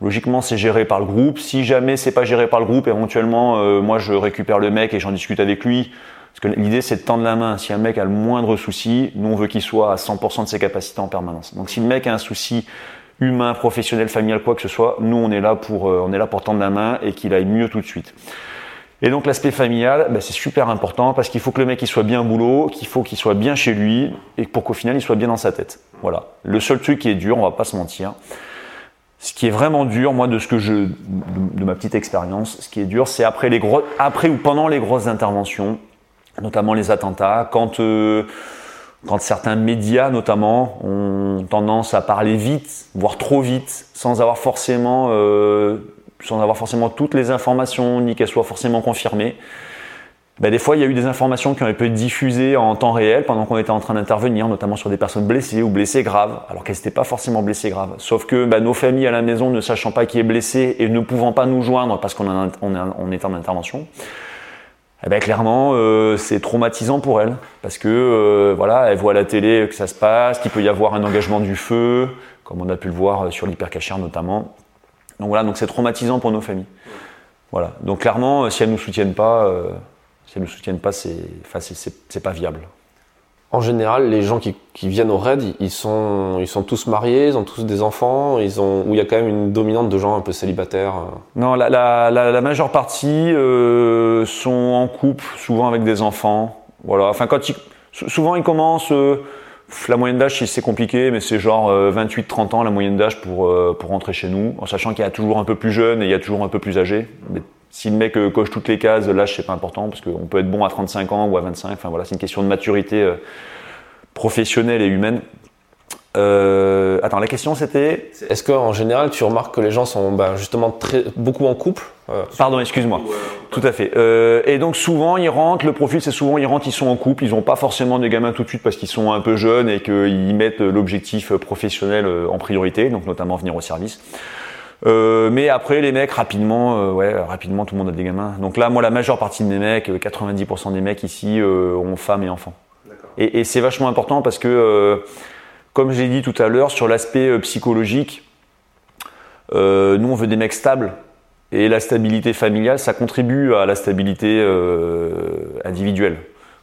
A: Logiquement, c'est géré par le groupe. Si jamais c'est pas géré par le groupe, éventuellement, euh, moi, je récupère le mec et j'en discute avec lui. Parce que l'idée, c'est de tendre la main. Si un mec a le moindre souci, nous, on veut qu'il soit à 100% de ses capacités en permanence. Donc, si le mec a un souci humain, professionnel, familial, quoi que ce soit, nous, on est là pour, euh, on est là pour tendre la main et qu'il aille mieux tout de suite. Et donc l'aspect familial, ben, c'est super important parce qu'il faut que le mec il soit bien au boulot, qu'il faut qu'il soit bien chez lui et pour qu'au final il soit bien dans sa tête. Voilà. Le seul truc qui est dur, on va pas se mentir, ce qui est vraiment dur, moi, de ce que je, de, ma petite expérience, ce qui est dur, c'est après ou pendant les grosses interventions, notamment les attentats, quand euh, quand certains médias, notamment, ont tendance à parler vite, voire trop vite, sans avoir forcément, euh, sans avoir forcément toutes les informations, ni qu'elles soient forcément confirmées. Bah, des fois, il y a eu des informations qui ont été diffusées en temps réel pendant qu'on était en train d'intervenir, notamment sur des personnes blessées ou blessées graves, alors qu'elles n'étaient pas forcément blessées graves. Sauf que bah, nos familles à la maison, ne sachant pas qui est blessé et ne pouvant pas nous joindre parce qu'on on est en intervention, eh ben, clairement, euh, c'est traumatisant pour elles parce que euh, voilà, elles voient à la télé que ça se passe, qu'il peut y avoir un engagement du feu, comme on a pu le voir sur l'hypercachère notamment. Donc voilà, donc c'est traumatisant pour nos familles. Voilà. Donc clairement, si elles nous soutiennent pas, euh, si elles ne nous soutiennent pas, c'est enfin, pas viable.
B: En général, les gens qui, viennent au raid, ils sont, tous mariés, ils ont tous des enfants, ou il y a quand même une dominante de gens un peu célibataires euh
A: Non, la, majeure partie euh, sont en couple, souvent avec des enfants. Quand ils, souvent ils commencent. Euh, la moyenne d'âge, c'est compliqué, mais c'est genre 28-30 ans la moyenne d'âge pour, pour rentrer chez nous, en sachant qu'il y a toujours un peu plus jeune et il y a toujours un peu plus âgé. Si le mec euh, coche toutes les cases, l'âge c'est pas important parce qu'on peut être bon à 35 ans ou à 25. Enfin voilà, c'est une question de maturité euh, professionnelle et humaine. Euh, attends, la question c'était?
B: Est-ce qu'en général, tu remarques que les gens sont bah, justement très, beaucoup en couple?
A: Euh, Pardon, excuse-moi. Tout à fait. Euh, et donc souvent, ils rentrent, le profil c'est souvent, ils rentrent, ils sont en couple, ils n'ont pas forcément des gamins tout de suite parce qu'ils sont un peu jeunes et qu'ils mettent l'objectif professionnel en priorité, donc notamment venir au service. Mais après, les mecs, rapidement, ouais, rapidement, tout le monde a des gamins. Donc là, moi, la majeure partie de mes mecs, 90% des mecs ici, ont femmes et enfants. Et, et c'est vachement important parce que comme j'ai dit tout à l'heure, sur l'aspect euh, psychologique, euh, nous on veut des mecs stables. Et la stabilité familiale, ça contribue à la stabilité euh, individuelle.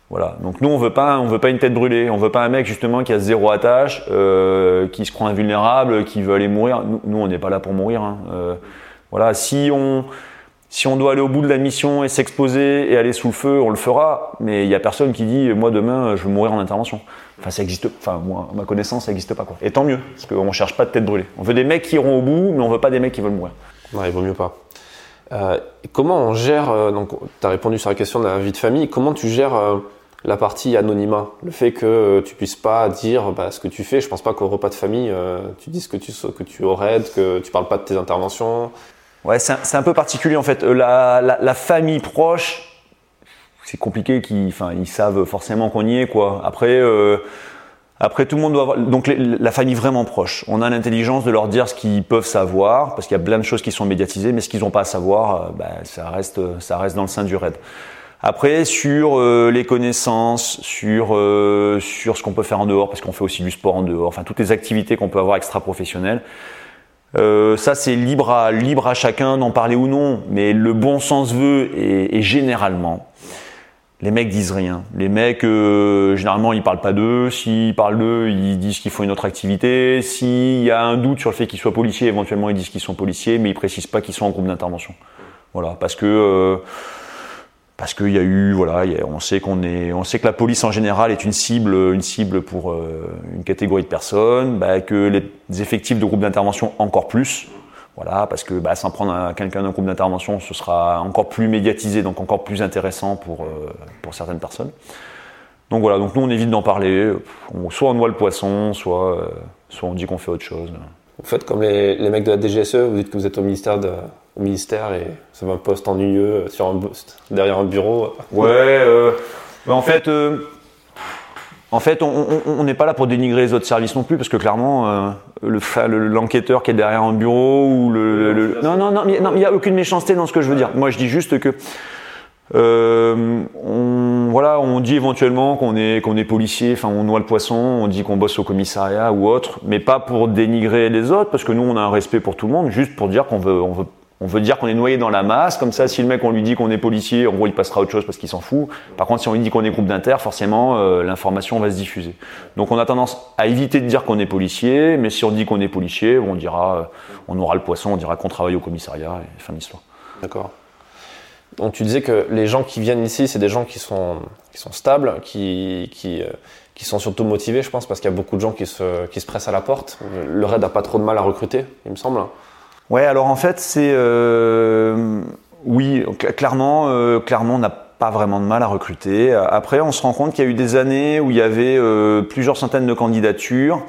A: Voilà. Donc nous on veut pas, on veut pas une tête brûlée. On veut pas un mec justement qui a zéro attache, qui se croit invulnérable, qui veut aller mourir. Nous, on n'est pas là pour mourir. Hein. voilà. Si on si on doit aller au bout de la mission et s'exposer et aller sous le feu, on le fera. Mais il y a personne qui dit moi demain je veux mourir en intervention. Enfin, ça existe. Enfin, moi, ma connaissance, ça n'existe pas quoi. Et tant mieux, parce qu'on cherche pas de tête brûlée. On veut des mecs qui iront au bout, mais on veut pas des mecs qui veulent mourir.
B: Non, il vaut mieux pas. Euh, comment on gère euh, Donc, tu as répondu sur la question de la vie de famille. Comment tu gères euh, la partie anonymat Le fait que tu puisses pas dire bah, ce que tu fais. Je pense pas qu'au repas de famille, tu dises que tu que tu aurais, que tu parles pas de tes interventions.
A: Ouais, c'est un, peu particulier en fait. La, la, la famille proche, c'est compliqué qu'ils enfin, ils savent forcément qu'on y est quoi. Après euh, après tout le monde doit avoir donc la famille vraiment proche. On a l'intelligence de leur dire ce qu'ils peuvent savoir parce qu'il y a plein de choses qui sont médiatisées mais ce qu'ils n'ont pas à savoir euh, bah, ça reste ça reste dans le sein du raid. Après sur euh, les connaissances, sur sur ce qu'on peut faire en dehors parce qu'on fait aussi du sport en dehors, enfin toutes les activités qu'on peut avoir extra professionnelles. ça c'est libre à libre à chacun d'en parler ou non, mais le bon sens veut et généralement les mecs disent rien. Les mecs, euh, généralement, ils parlent pas d'eux. S'ils parlent d'eux, ils disent qu'ils font une autre activité. S'il y a un doute sur le fait qu'ils soient policiers, éventuellement, ils disent qu'ils sont policiers, mais ils précisent pas qu'ils sont en groupe d'intervention. Voilà, parce que euh, parce qu'il y a eu, voilà, on sait qu'on est, on sait que la police en général est une cible, une cible pour euh, une catégorie de personnes, bah, que les effectifs de groupe d'intervention encore plus. Voilà, parce que bah, s'en prendre quelqu'un d'un groupe d'intervention, ce sera encore plus médiatisé, donc encore plus intéressant pour, euh, pour certaines personnes. Donc voilà, donc nous on évite d'en parler. soit on noie le poisson, soit, euh, soit on dit qu'on fait autre chose.
B: Vous faites comme les, les, mecs de la DGSE, vous dites que vous êtes au ministère, de, au ministère et c'est un poste ennuyeux euh, sur un, derrière un bureau.
A: Ouais, euh, en fait, en fait, on n'est pas là pour dénigrer les autres services non plus, parce que clairement, euh, l'enquêteur qui est derrière un bureau ou le, non, non, non, il n'y a aucune méchanceté dans ce que je veux dire. Moi, je dis juste que euh, on, voilà, on dit éventuellement qu'on est qu'on est policier, enfin on noie le poisson, on dit qu'on bosse au commissariat ou autre, mais pas pour dénigrer les autres, parce que nous on a un respect pour tout le monde, juste pour dire qu'on veut on veut on veut dire qu'on est noyé dans la masse, comme ça, si le mec on lui dit qu'on est policier, en gros, il passera à autre chose parce qu'il s'en fout. Par contre, si on lui dit qu'on est groupe d'inter, forcément, euh, l'information va se diffuser. Donc, on a tendance à éviter de dire qu'on est policier, mais si on dit qu'on est policier, on dira, euh, on aura le poisson, on dira qu'on travaille au commissariat, et fin d'histoire.
B: D'accord. Donc, tu disais que les gens qui viennent ici, c'est des gens qui sont, qui sont stables, qui, qui, euh, qui sont surtout motivés, je pense, parce qu'il y a beaucoup de gens qui se, qui se pressent à la porte. Le RAID n'a pas trop de mal à recruter, il me semble.
A: Ouais, alors en fait, c'est euh, oui, clairement, euh, clairement, on n'a pas vraiment de mal à recruter. Après, on se rend compte qu'il y a eu des années où il y avait euh, plusieurs centaines de candidatures.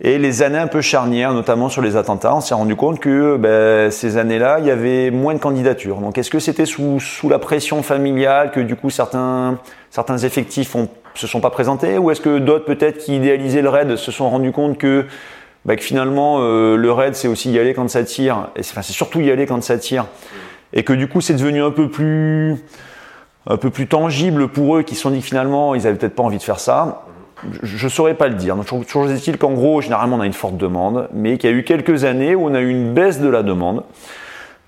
A: Et les années un peu charnières, notamment sur les attentats, on s'est rendu compte que ben, ces années-là, il y avait moins de candidatures. Donc est-ce que c'était sous, sous la pression familiale que du coup certains, certains effectifs se sont pas présentés Ou est-ce que d'autres peut-être qui idéalisaient le raid se sont rendus compte que bah, que finalement euh, le raid c'est aussi y aller quand ça tire, et c'est surtout y aller quand ça tire, et que du coup c'est devenu un peu plus un peu plus tangible pour eux qui se sont dit que finalement ils avaient peut-être pas envie de faire ça. Je ne saurais pas le dire. Donc, toujours est-il qu'en gros, généralement, on a une forte demande, mais qu'il y a eu quelques années où on a eu une baisse de la demande,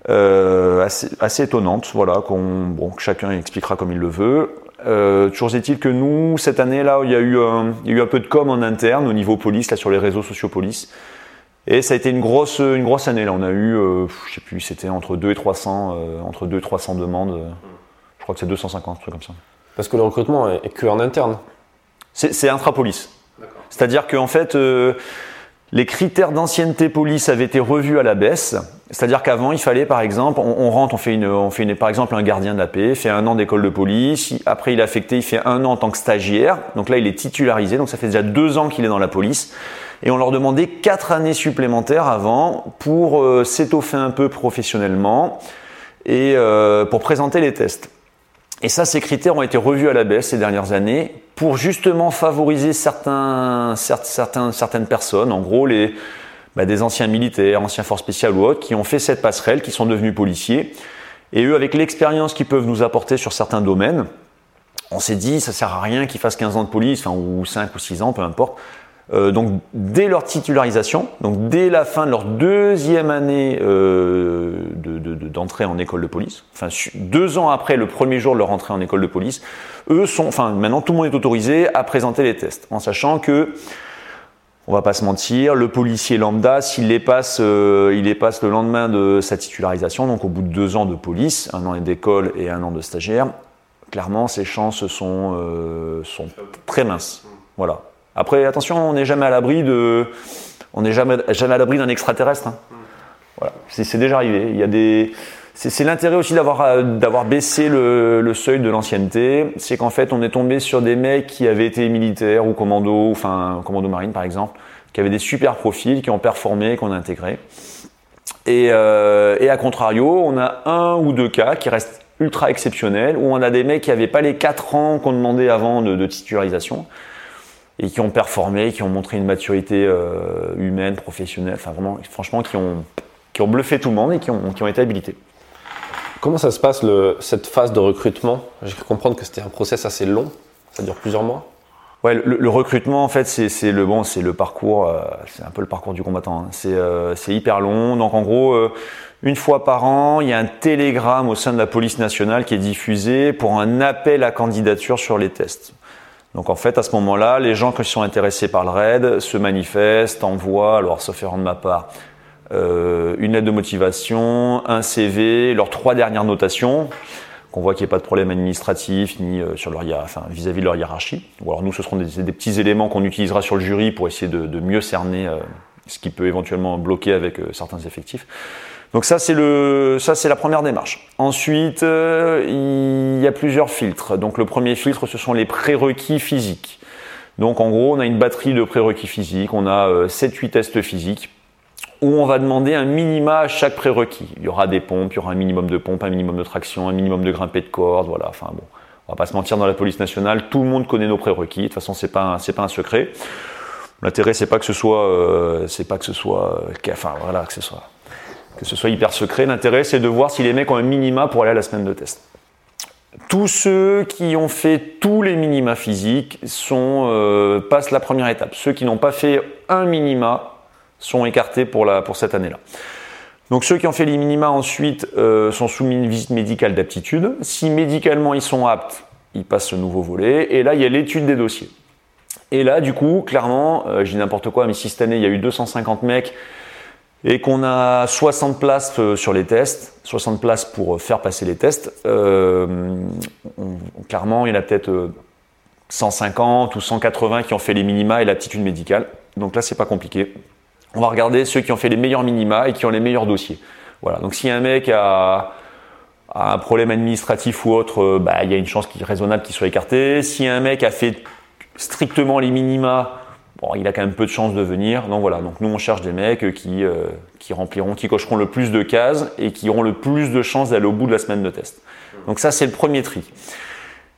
A: euh, assez, assez, étonnante, voilà, qu'on, bon, que chacun expliquera comme il le veut. Euh, toujours est-il que nous, cette année-là, il y, a eu un, il y a eu un peu de com en interne au niveau police, là sur les réseaux sociaux police. Et ça a été une grosse, une grosse année. Là, on a eu, euh, je sais plus, c'était entre 2 et 300, euh, entre 2 et 300 demandes. je crois que c'est 250, truc comme ça.
B: Parce que le recrutement est, que en interne.
A: C'est intrapolice. C'est-à-dire qu'en fait, euh, les critères d'ancienneté police avaient été revus à la baisse. C'est-à-dire qu'avant, il fallait, par exemple, on, rentre, on fait une, on fait une, par exemple, un gardien de la paix, fait un an d'école de police. Après, il est affecté, il fait un an en tant que stagiaire. Donc là, il est titularisé. Donc ça fait déjà deux ans qu'il est dans la police. et on leur demandait quatre années supplémentaires avant pour euh, s'étoffer un peu professionnellement et euh, pour présenter les tests. Et ça, ces critères ont été revus à la baisse ces dernières années pour justement favoriser certains, certains, certaines personnes, en gros les, bah, des anciens militaires, anciens forces spéciales ou autres, qui ont fait cette passerelle, qui sont devenus policiers. Et eux, avec l'expérience qu'ils peuvent nous apporter sur certains domaines, on s'est dit, ça sert à rien qu'ils fassent 15 ans de police, enfin, ou 5 ou 6 ans, peu importe. Euh, donc dès leur titularisation, donc dès la fin de leur deuxième année euh, d'entrée en école de police, enfin deux ans après le premier jour de leur entrée en école de police, eux sont, enfin maintenant tout le monde est autorisé à présenter les tests, en sachant que on va pas se mentir, le policier lambda, s'il les passe, euh, il les passe le lendemain de sa titularisation, donc au bout de deux ans de police, un an d'école et un an de stagiaire, clairement ses chances sont, euh, très minces. Voilà. Après, attention, on n'est jamais à l'abri d'un extraterrestre. Hein. C'est déjà arrivé. Il y a des, c'est l'intérêt aussi d'avoir euh, baissé le, seuil de l'ancienneté, c'est qu'en fait on est tombé sur des mecs qui avaient été militaires ou commando, enfin commando marine par exemple, qui avaient des super profils, qui ont performé, qu'on a intégré. Et, euh, à contrario, on a un ou deux cas qui restent ultra exceptionnels, où on a des mecs qui n'avaient pas les 4 ans qu'on demandait avant de, titularisation, et qui ont performé, qui ont montré une maturité euh, humaine, professionnelle, enfin vraiment, franchement, qui ont, bluffé tout le monde et qui ont été habilités.
B: Comment ça se passe cette phase de recrutement? J'ai cru comprendre que c'était un process assez long, ça dure plusieurs mois.
A: Ouais, le, recrutement en fait c'est le bon, c'est le parcours, euh, c'est un peu le parcours du combattant. Hein. C'est euh, hyper long. Donc en gros, euh, une fois par an, il y a un télégramme au sein de la police nationale qui est diffusé pour un appel à candidature sur les tests. Donc en fait, à ce moment-là, les gens qui sont intéressés par le RAID se manifestent, envoient, alors sauf erreur de ma part, euh, une lettre de motivation, un CV, leurs trois dernières notations, qu'on voit qu'il n'y ait pas de problème administratif ni euh, sur leur enfin, vis-à-vis de leur hiérarchie. Ou alors nous, ce seront des, petits éléments qu'on utilisera sur le jury pour essayer de, de mieux cerner euh, ce qui peut éventuellement bloquer avec euh, certains effectifs. Donc ça c'est le ça c'est la première démarche. Ensuite euh, il y a plusieurs filtres. Donc le premier filtre ce sont les prérequis physiques. Donc en gros on a une batterie de prérequis physiques, on a euh, 7-8 tests physiques où on va demander un minima à chaque prérequis. Il y aura des pompes, il y aura un minimum de pompes, un minimum de traction, un minimum de grimpée de corde, voilà. Enfin bon, on va pas se mentir dans la police nationale, tout le monde connaît nos prérequis. De toute façon c'est pas c'est pas un secret. L'intérêt c'est pas que ce soit euh, c'est pas que ce soit euh, enfin voilà que ce soit que ce soit hyper secret. L'intérêt, c'est de voir si les mecs ont un minima pour aller à la semaine de test. Tous ceux qui ont fait tous les minima physiques euh, passent la première étape. Ceux qui n'ont pas fait un minima sont écartés pour, la, pour cette année-là. Donc ceux qui ont fait les minima ensuite euh, sont soumis à une visite médicale d'aptitude. Si médicalement ils sont aptes, ils passent ce nouveau volet. Et là, il y a l'étude des dossiers. Et là, du coup, clairement, euh, je dis n'importe quoi, mais si cette année il y a eu 250 mecs et qu'on a 60 places euh, sur les tests, 60 places pour euh, faire passer les tests, clairement, il y en a peut-être 150 ou 180 qui ont fait les minima et l'aptitude médicale. Donc là, c'est pas compliqué. On va regarder ceux qui ont fait les meilleurs minima et qui ont les meilleurs dossiers. Voilà. Donc si un mec a, un problème administratif ou autre, bah, il y a une chance raisonnable qu'il soit écarté. Si un mec a fait strictement les minima, bon, il a quand même peu de chances de venir. Donc voilà, donc nous on cherche des mecs qui, euh, qui rempliront, qui cocheront le plus de cases et qui auront le plus de chances d'aller au bout de la semaine de test. Donc ça c'est le premier tri.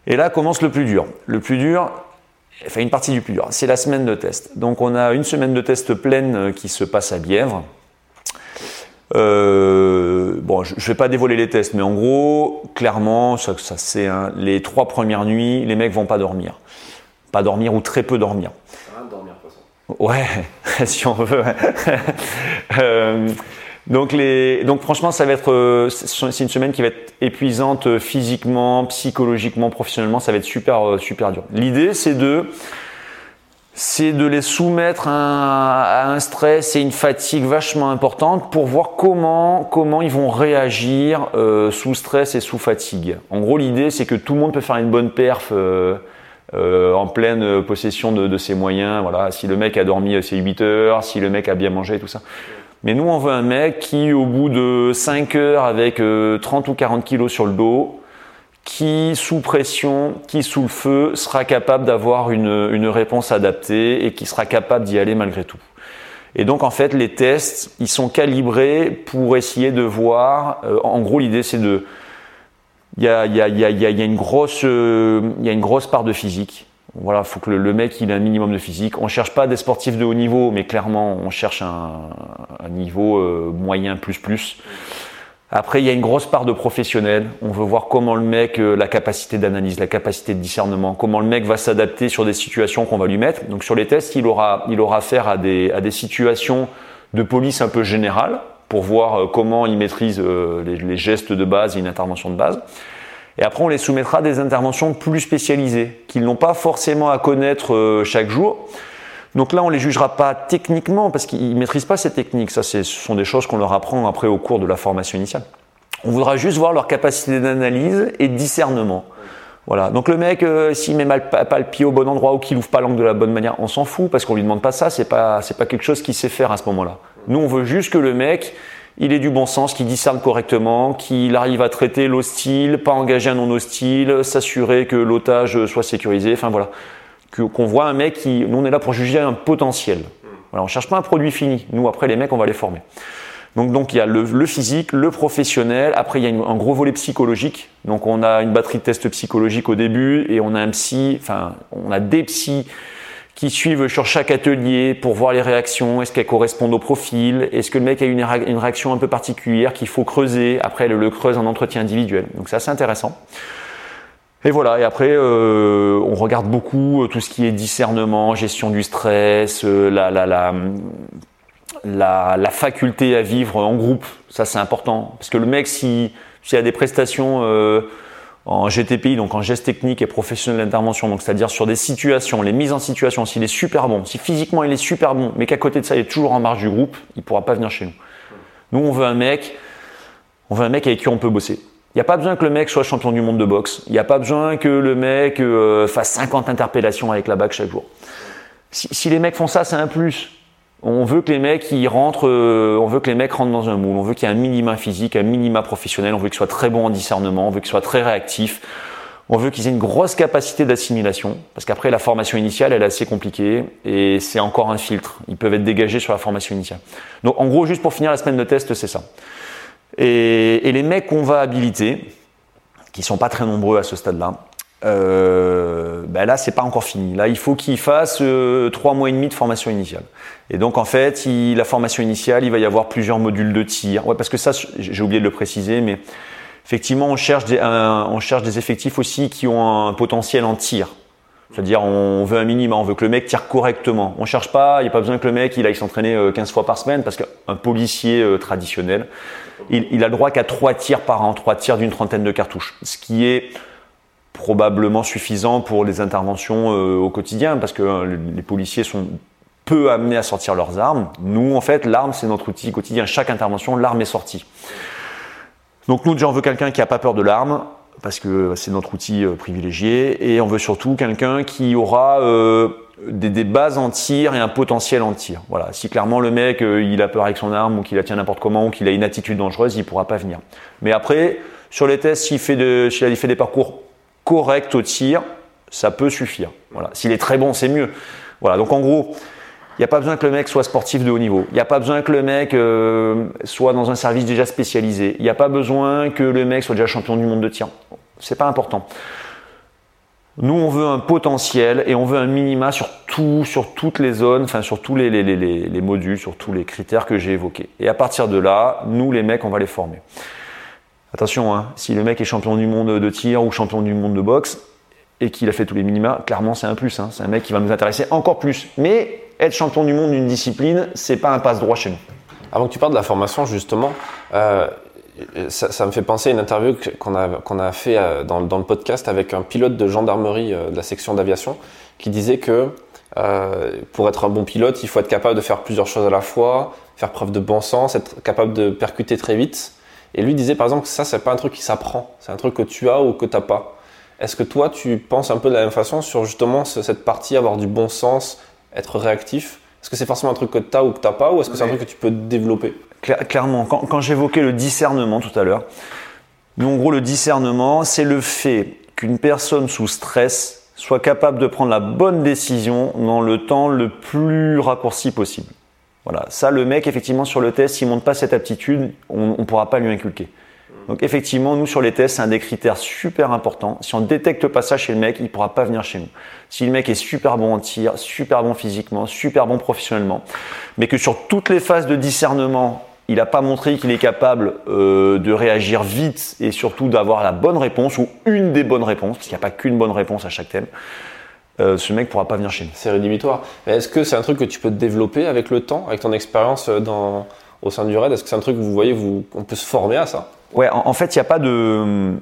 A: Et là commence le plus dur. Le plus dur, enfin une partie du plus dur, c'est la semaine de test. Donc on a une semaine de test pleine euh, qui se passe à Bièvre. Euh, bon, je ne vais pas dévoiler les tests, mais en gros, clairement, ça, ça c'est hein, les trois premières nuits, les mecs vont pas dormir, pas dormir ou très peu dormir. Ouais, si on veut. euh, donc, franchement, ça va être, euh, c'est une semaine qui va être épuisante euh, physiquement, psychologiquement, professionnellement. Ça va être super, euh, super dur. L'idée, c'est de, c'est de les soumettre à un, stress et une fatigue vachement importante pour voir comment, comment ils vont réagir sous stress et sous fatigue. En gros, l'idée, c'est que tout le monde peut faire une bonne perf. En pleine possession de, de, ses moyens. Voilà, si le mec a dormi ses 8 heures, si le mec a bien mangé, tout ça. Mais nous, on veut un mec qui, au bout de 5 heures avec 30 ou 40 kilos sur le dos, qui, sous pression, qui, sous le feu, sera capable d'avoir une, réponse adaptée et qui sera capable d'y aller malgré tout. Et donc en fait, les tests, ils sont calibrés pour essayer de voir. euh, en gros, l'idée c'est de, euh, il y a une grosse part de physique. Voilà, faut que le, mec il ait un minimum de physique. On cherche pas des sportifs de haut niveau, mais clairement on cherche un, niveau euh, moyen plus plus. Après, il y a une grosse part de professionnel. On veut voir comment le mec, euh, la capacité d'analyse, la capacité de discernement, comment le mec va s'adapter sur des situations qu'on va lui mettre. Donc sur les tests, il aura, il aura affaire à des, à des situations de police un peu générales pour voir euh, comment il maîtrise les, les gestes de base et une intervention de base. Et après, on les soumettra à des interventions plus spécialisées, qu'ils n'ont pas forcément à connaître euh, chaque jour. Donc là, on les jugera pas techniquement parce qu'ils maîtrisent pas ces techniques. Ça, ce sont des choses qu'on leur apprend après au cours de la formation initiale. On voudra juste voir leur capacité d'analyse et de discernement. Voilà. Donc le mec, euh, s'il met mal, pas, pas, le pied au bon endroit ou qu'il ouvre pas l'angle de la bonne manière, on s'en fout parce qu'on lui demande pas ça. C'est pas, c'est pas quelque chose qu'il sait faire à ce moment-là. Nous, on veut juste que le mec, il ait du bon sens, qu'il discerne correctement, qu'il arrive à traiter l'hostile, pas engager un non hostile, s'assurer que l'otage soit sécurisé. Enfin voilà qu'on voit un mec qui, nous on est là pour juger un potentiel. Voilà, on cherche pas un produit fini. Nous après les mecs on va les former. Donc donc il y a le, physique, le professionnel. Après il y a un gros volet psychologique. Donc on a une batterie de tests psychologiques au début et on a un psy, enfin on a des psys qui suivent sur chaque atelier pour voir les réactions. Est-ce qu'elles correspondent au profil? Est-ce que le mec a une, une réaction un peu particulière qu'il faut creuser? Après le, le creuse en entretien individuel. Donc c'est assez intéressant. Et voilà, et après, euh, on regarde beaucoup euh, tout ce qui est discernement, gestion du stress, euh, la, la, la, la, faculté à vivre en groupe. Ça, c'est important. Parce que le mec, s'il si, y a des prestations en GTPI, donc en geste technique et professionnel d'intervention, donc c'est-à-dire sur des situations, les mises en situation, s'il est super bon, si physiquement il est super bon, mais qu'à côté de ça, il est toujours en marge du groupe, il pourra pas venir chez nous. Nous, on veut un mec, on veut un mec avec qui on peut bosser. Il n'y a pas besoin que le mec soit champion du monde de boxe. Il n'y a pas besoin que le mec euh, fasse 50 interpellations avec la bague chaque jour. Si, si les mecs font ça, c'est un plus. On veut que les mecs ils rentrent, euh, on veut que les mecs rentrent dans un moule. On veut qu'il y ait un minima physique, un minima professionnel. On veut qu'ils soient très bons en discernement. On veut qu'ils soient très réactifs. On veut qu'ils aient une grosse capacité d'assimilation, parce qu'après la formation initiale, elle est assez compliquée et c'est encore un filtre. Ils peuvent être dégagés sur la formation initiale. Donc en gros, juste pour finir la semaine de test, c'est ça. Et, les mecs qu'on va habiliter, qui sont pas très nombreux à ce stade-là, euh, ben là c'est pas encore fini. Là il faut qu'ils fassent euh, trois mois et demi de formation initiale. Et donc en fait, la formation initiale, il va y avoir plusieurs modules de tir. Ouais, parce que ça, j'ai oublié de le préciser, mais effectivement, on cherche des, effectifs aussi qui ont un potentiel en tir. C'est-à-dire, on veut un minimum, on veut que le mec tire correctement. On cherche pas, il n'y a pas besoin que le mec il aille s'entraîner 15 fois par semaine, parce qu'un policier euh, traditionnel, il, il, a le droit qu'à trois tirs par an, trois tirs d'une trentaine de cartouches, ce qui est probablement suffisant pour les interventions euh, au quotidien, parce que euh, les policiers sont peu amenés à sortir leurs armes. Nous, en fait, l'arme, c'est notre outil quotidien. Chaque intervention, l'arme est sortie. Donc nous, déjà, on veut quelqu'un qui n'a pas peur de l'arme, parce que c'est notre outil euh, privilégié, et on veut surtout quelqu'un qui aura des, bases en tir et un potentiel en tir. Voilà. Si clairement le mec il a peur avec son arme ou qu'il la tient n'importe comment ou qu'il a une attitude dangereuse, il pourra pas venir. Mais après, sur les tests, s'il fait, de, s'il fait des parcours corrects au tir, ça peut suffire. Voilà. S'il est très bon, c'est mieux. Voilà. Donc en gros, il n'y a pas besoin que le mec soit sportif de haut niveau. Il n'y a pas besoin que le mec euh, soit dans un service déjà spécialisé. Il n'y a pas besoin que le mec soit déjà champion du monde de tir. C'est pas important. Nous, on veut un potentiel et on veut un minima sur tout, sur toutes les zones, enfin sur tous les, les modules, sur tous les critères que j'ai évoqués. Et à partir de là, nous, les mecs, on va les former. Attention, hein, si le mec est champion du monde de tir ou champion du monde de boxe et qu'il a fait tous les minima, clairement c'est un plus. Hein. C'est un mec qui va nous intéresser encore plus. Mais être champion du monde d'une discipline, c'est pas un passe droit chez nous.
B: Avant que tu parles de la formation, justement, euh, ça, me fait penser à une interview qu'on a, fait dans, dans, le podcast avec un pilote de gendarmerie de la section d'aviation qui disait que euh, pour être un bon pilote, il faut être capable de faire plusieurs choses à la fois, faire preuve de bon sens, être capable de percuter très vite. Et lui disait par exemple que ça, c'est pas un truc qui s'apprend, c'est un truc que tu as ou que t'as pas. Est-ce que toi, tu penses un peu de la même façon sur justement cette partie, avoir du bon sens, être réactif? Est-ce que c'est forcément un truc que tu as ou que tu n'as pas Ou est-ce que c'est un truc que tu peux développer?
A: Clairement, quand, quand j'évoquais le discernement tout à l'heure, Nous, en gros, le discernement, c'est le fait qu'une personne sous stress soit capable de prendre la bonne décision dans le temps le plus raccourci possible. Voilà, ça, le mec, effectivement, sur le test, s'il ne montre pas cette aptitude, on ne pourra pas lui inculquer. Donc, effectivement, nous, sur les tests, c'est un des critères super importants. Si on ne détecte pas ça chez le mec, il ne pourra pas venir chez nous. Si le mec est super bon en tir, super bon physiquement, super bon professionnellement, mais que sur toutes les phases de discernement, il n'a pas montré qu'il est capable euh, de réagir vite et surtout d'avoir la bonne réponse ou une des bonnes réponses, parce qu'il n'y a pas qu'une bonne réponse à chaque thème, euh, ce mec pourra pas venir chez nous.
B: C'est rédhibitoire. Mais est-ce que c'est un truc que tu peux développer avec le temps, avec ton expérience euh, dans, au sein du RAID? Est-ce que c'est un truc que vous voyez, vous, on peut se former à ça?
A: Ouais, en, fait, il n'y a pas de.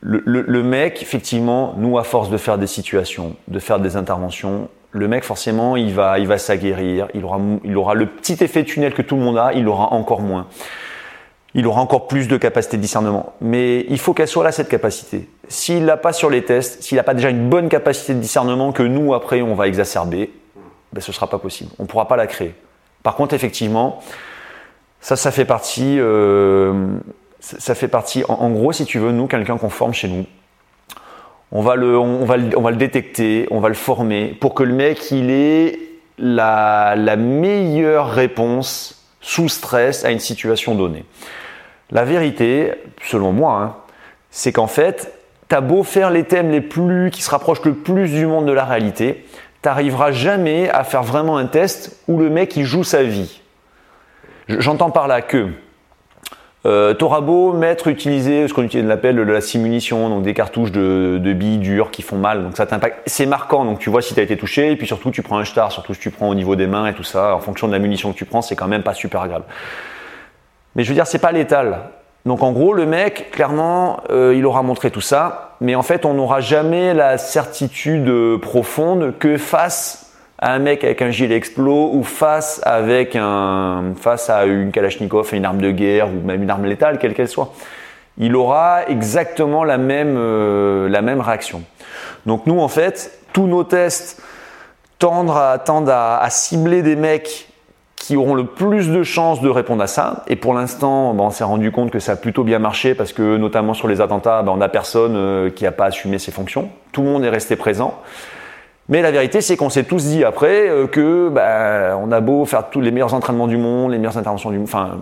A: Le, le, mec, effectivement, nous, à force de faire des situations, de faire des interventions, le mec forcément il va, il va s'aguerrir, il aura, il aura le petit effet tunnel que tout le monde a, il aura encore moins. Il aura encore plus de capacité de discernement. Mais il faut qu'elle soit là, cette capacité. S'il l'a pas sur les tests, s'il n'a pas déjà une bonne capacité de discernement que nous, après, on va exacerber, ben, ce sera pas possible. On ne pourra pas la créer. Par contre, effectivement, ça, ça fait partie, euh, ça fait partie, en, gros, si tu veux, nous, quelqu'un qu'on forme chez nous, on va, le, détecter, on va le former pour que le mec il ait la meilleure réponse sous stress à une situation donnée. La vérité, selon moi, hein, c'est qu'en fait, t'as beau faire les thèmes les plus qui se rapprochent le plus du monde de la réalité, t'arriveras jamais à faire vraiment un test où le mec il joue sa vie. J'entends par là que euh, T'auras beau mettre, utiliser ce qu'on appelle la simunition, donc des cartouches de, billes dures qui font mal, donc ça t'impacte. C'est marquant, donc tu vois si tu as été touché, et puis surtout tu prends un star, surtout si tu prends au niveau des mains et tout ça, en fonction de la munition que tu prends, c'est quand même pas super agréable. Mais je veux dire, c'est pas létal. Donc en gros, le mec, clairement, euh, il aura montré tout ça, mais en fait, on n'aura jamais la certitude profonde que face un mec avec un gilet explos ou face avec un face à une Kalachnikov, une arme de guerre ou même une arme létale, quelle qu'elle soit. Il aura exactement la même, euh, la même réaction. Donc nous, en fait, tous nos tests à, tendent à, cibler des mecs qui auront le plus de chances de répondre à ça. Et pour l'instant, on s'est rendu compte que ça a plutôt bien marché parce que notamment sur les attentats, ben, on n'a personne euh, qui n'a pas assumé ses fonctions. Tout le monde est resté présent. Mais la vérité, c'est qu'on s'est tous dit après euh, que bah, on a beau faire tous les meilleurs entraînements du monde, les meilleures interventions du enfin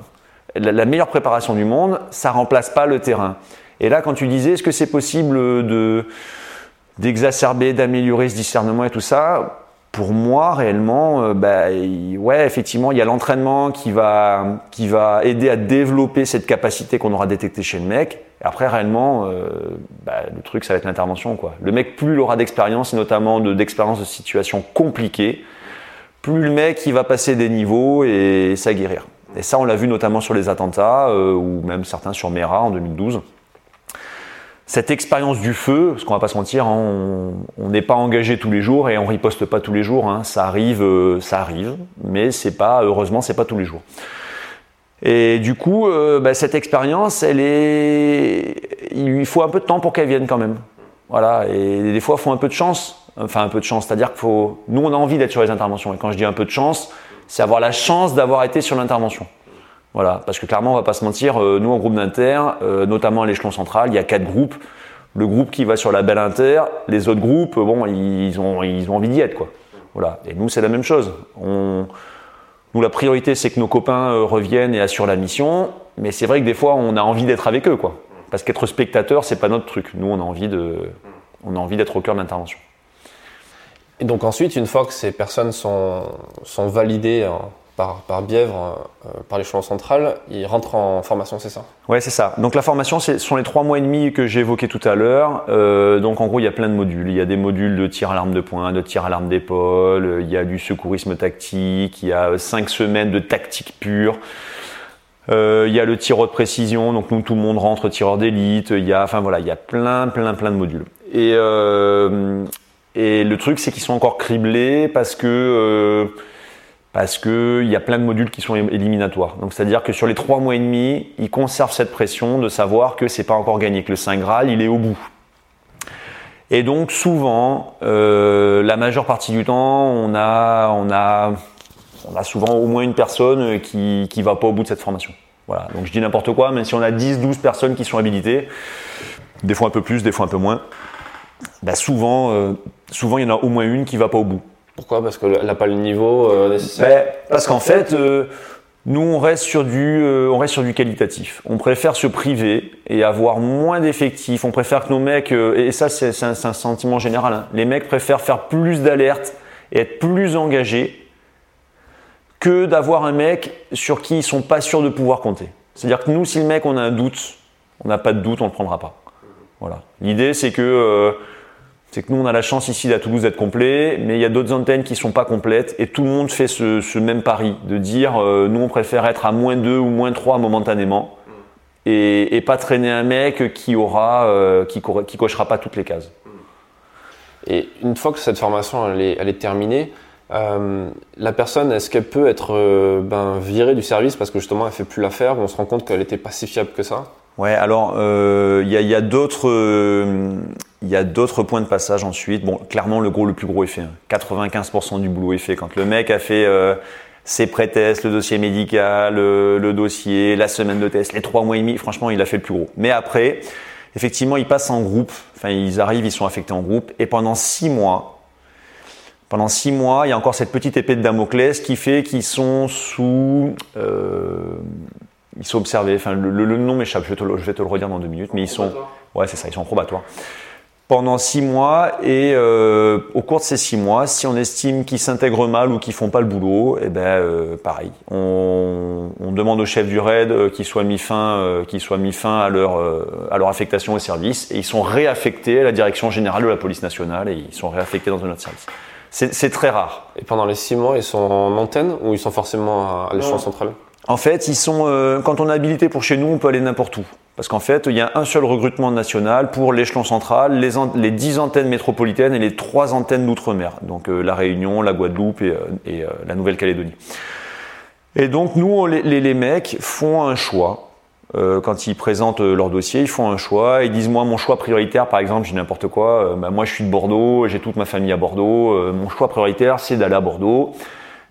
A: la, meilleure préparation du monde, ça remplace pas le terrain. Et là, quand tu disais, est-ce que c'est possible de d'exacerber, d'améliorer ce discernement et tout ça Pour moi, réellement, euh, bah, ouais, effectivement, il y a l'entraînement qui va qui va aider à développer cette capacité qu'on aura détectée chez le mec. Et après, réellement, euh, bah, le truc, ça va être l'intervention. Le mec, plus il aura d'expérience, et notamment d'expérience de, situations compliquées, plus le mec, il va passer des niveaux et s'aguerrir. Et ça, on l'a vu notamment sur les attentats, euh, ou même certains sur Mera en 2012. Cette expérience du feu, parce qu'on va pas se mentir, hein, on n'est pas engagé tous les jours et on riposte pas tous les jours. Hein. ça arrive, euh, ça arrive, mais c'est pas, heureusement, c'est pas tous les jours. Et du coup, euh, bah, cette expérience, elle est, il faut un peu de temps pour qu'elle vienne quand même. Voilà. Et des fois, il faut un peu de chance. Enfin, un peu de chance, c'est-à-dire qu'il faut. Nous, on a envie d'être sur les interventions. Et quand je dis un peu de chance, c'est avoir la chance d'avoir été sur l'intervention. Voilà. Parce que clairement, on va pas se mentir. Euh, nous, en groupe d'inter, euh, notamment à l'échelon central, il y a quatre groupes. Le groupe qui va sur la belle inter, les autres groupes, bon, ils ont, ils ont envie d'y être, quoi. Voilà. Et nous, c'est la même chose. Nous, la priorité, c'est que nos copains euh, reviennent et assurent la mission. Mais c'est vrai que des fois, on a envie d'être avec eux, quoi. Parce qu'être spectateur, c'est pas notre truc. Nous, on a envie de, on a envie d'être au cœur de l'intervention.
B: Et donc ensuite, une fois que ces personnes sont, sont validées hein, par, Bièvre, euh, par l'échelon central, ils rentrent en formation, c'est ça?
A: Ouais, c'est ça. Donc la formation, ce sont les trois mois et demi que j'ai évoqués tout à l'heure. Euh, donc en gros, il y a plein de modules. Il y a des modules de tir à l'arme de poing, de tir à l'arme d'épaule, il y a du secourisme tactique, il y a cinq semaines de tactique pure. Euh, il y a le tireur de précision, donc nous tout le monde rentre tireur d'élite. Il y a, enfin voilà, il y a plein, plein, plein de modules. Et, euh, et le truc, c'est qu'ils sont encore criblés parce que euh, parce qu'il y a plein de modules qui sont éliminatoires. Donc c'est-à-dire que sur les trois mois et demi, ils conservent cette pression de savoir que c'est pas encore gagné, que le Saint Graal, il est au bout. Et donc souvent, euh, la majeure partie du temps, on a, on a, on a souvent au moins une personne qui qui va pas au bout de cette formation. Voilà, donc je dis n'importe quoi, mais si on a 10, 12 personnes qui sont habilitées, des fois un peu plus, des fois un peu moins, bah souvent, euh, souvent il y en a au moins une qui va pas au bout.
B: Pourquoi? Parce qu'elle n'a pas le niveau euh, nécessaire
A: Ben, Parce qu'en fait, euh, nous on reste, sur du, euh, on reste sur du qualitatif. On préfère se priver et avoir moins d'effectifs. On préfère que nos mecs, et ça c'est un, sentiment général, hein. les mecs préfèrent faire plus d'alertes et être plus engagés que d'avoir un mec sur qui ils sont pas sûrs de pouvoir compter. C'est-à-dire que nous, si le mec on a un doute, on n'a pas de doute, on le prendra pas. Voilà. L'idée c'est que c'est que nous on a la chance ici à Toulouse d'être complet, mais il y a d'autres antennes qui sont pas complètes et tout le monde fait ce, même pari de dire euh, nous on préfère être à moins 2 ou moins 3 momentanément et, pas traîner un mec qui aura euh, qui, qui cochera pas toutes les cases.
B: Et une fois que cette formation elle est, terminée, euh, la personne, est-ce qu'elle peut être ben, virée du service parce que justement elle fait plus l'affaire, on se rend compte qu'elle était pas si fiable que ça?
A: Ouais, alors euh, il y a, y a d'autres euh, points de passage ensuite. Bon, clairement le gros le plus gros est fait. hein. 95% du boulot est fait quand le mec a fait euh, ses pré-tests, le dossier médical, le, le dossier, la semaine de test, les trois mois et demi. Franchement, il a fait le plus gros. Mais après, effectivement, ils passent en groupe. Enfin, ils arrivent, ils sont affectés en groupe et pendant six mois. Pendant six mois, il y a encore cette petite épée de Damoclès qui fait qu'ils sont sous euh, ils sont observés. Enfin, le, le- le nom m'échappe. Je, vais te le- je vais te le redire dans deux minutes. Mais ils sont, ouais, c'est ça. Ils sont en probatoire pendant six mois. Et euh, au cours de ces six mois, si on estime qu'ils s'intègrent mal ou qu'ils font pas le boulot, et ben euh, pareil. On, on demande au chef du raid euh, qu'ils soient mis fin, euh, qu'ils soient mis fin à leur euh, à leur affectation au service. Et ils sont réaffectés à la direction générale de la police nationale et ils sont réaffectés dans un autre service. C'est c'est très rare.
B: Et pendant les six mois, ils sont en antenne ou ils sont forcément à, à l'échelon central?
A: En fait, ils sont, euh, quand on est habilité pour chez nous, on peut aller n'importe où. Parce qu'en fait, il y a un seul recrutement national pour l'échelon central, les, les 10 antennes métropolitaines et les 3 antennes d'outre-mer. Donc euh, la Réunion, la Guadeloupe et, euh, la Nouvelle-Calédonie. Et donc nous, les, mecs font un choix. Quand ils présentent leur dossier, ils font un choix. Ils disent moi mon choix prioritaire, par exemple, j'ai n'importe quoi. bah, moi je suis de Bordeaux, j'ai toute ma famille à Bordeaux. mon choix prioritaire, c'est d'aller à Bordeaux.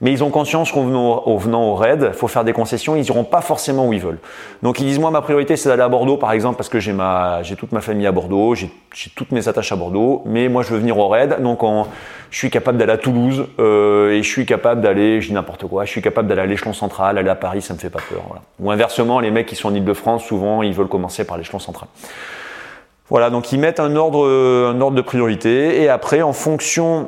A: Mais ils ont conscience qu'en venant, au- au raid, il faut faire des concessions. Ils iront pas forcément où ils veulent. Donc ils disent moi ma priorité c'est d'aller à Bordeaux, par exemple, parce que j'ai ma j'ai toute ma famille à Bordeaux, j'ai toutes mes attaches à Bordeaux. Mais moi je veux venir au raid, donc en- je suis capable d'aller à Toulouse euh, et je suis capable d'aller, je dis n'importe quoi, je suis capable d'aller à l'échelon central, aller à Paris, ça me fait pas peur. Ou inversement, les mecs qui sont en Ile-de-France, souvent ils veulent commencer par l'échelon central. Voilà, donc ils mettent un ordre, euh, un ordre de priorité et après, en fonction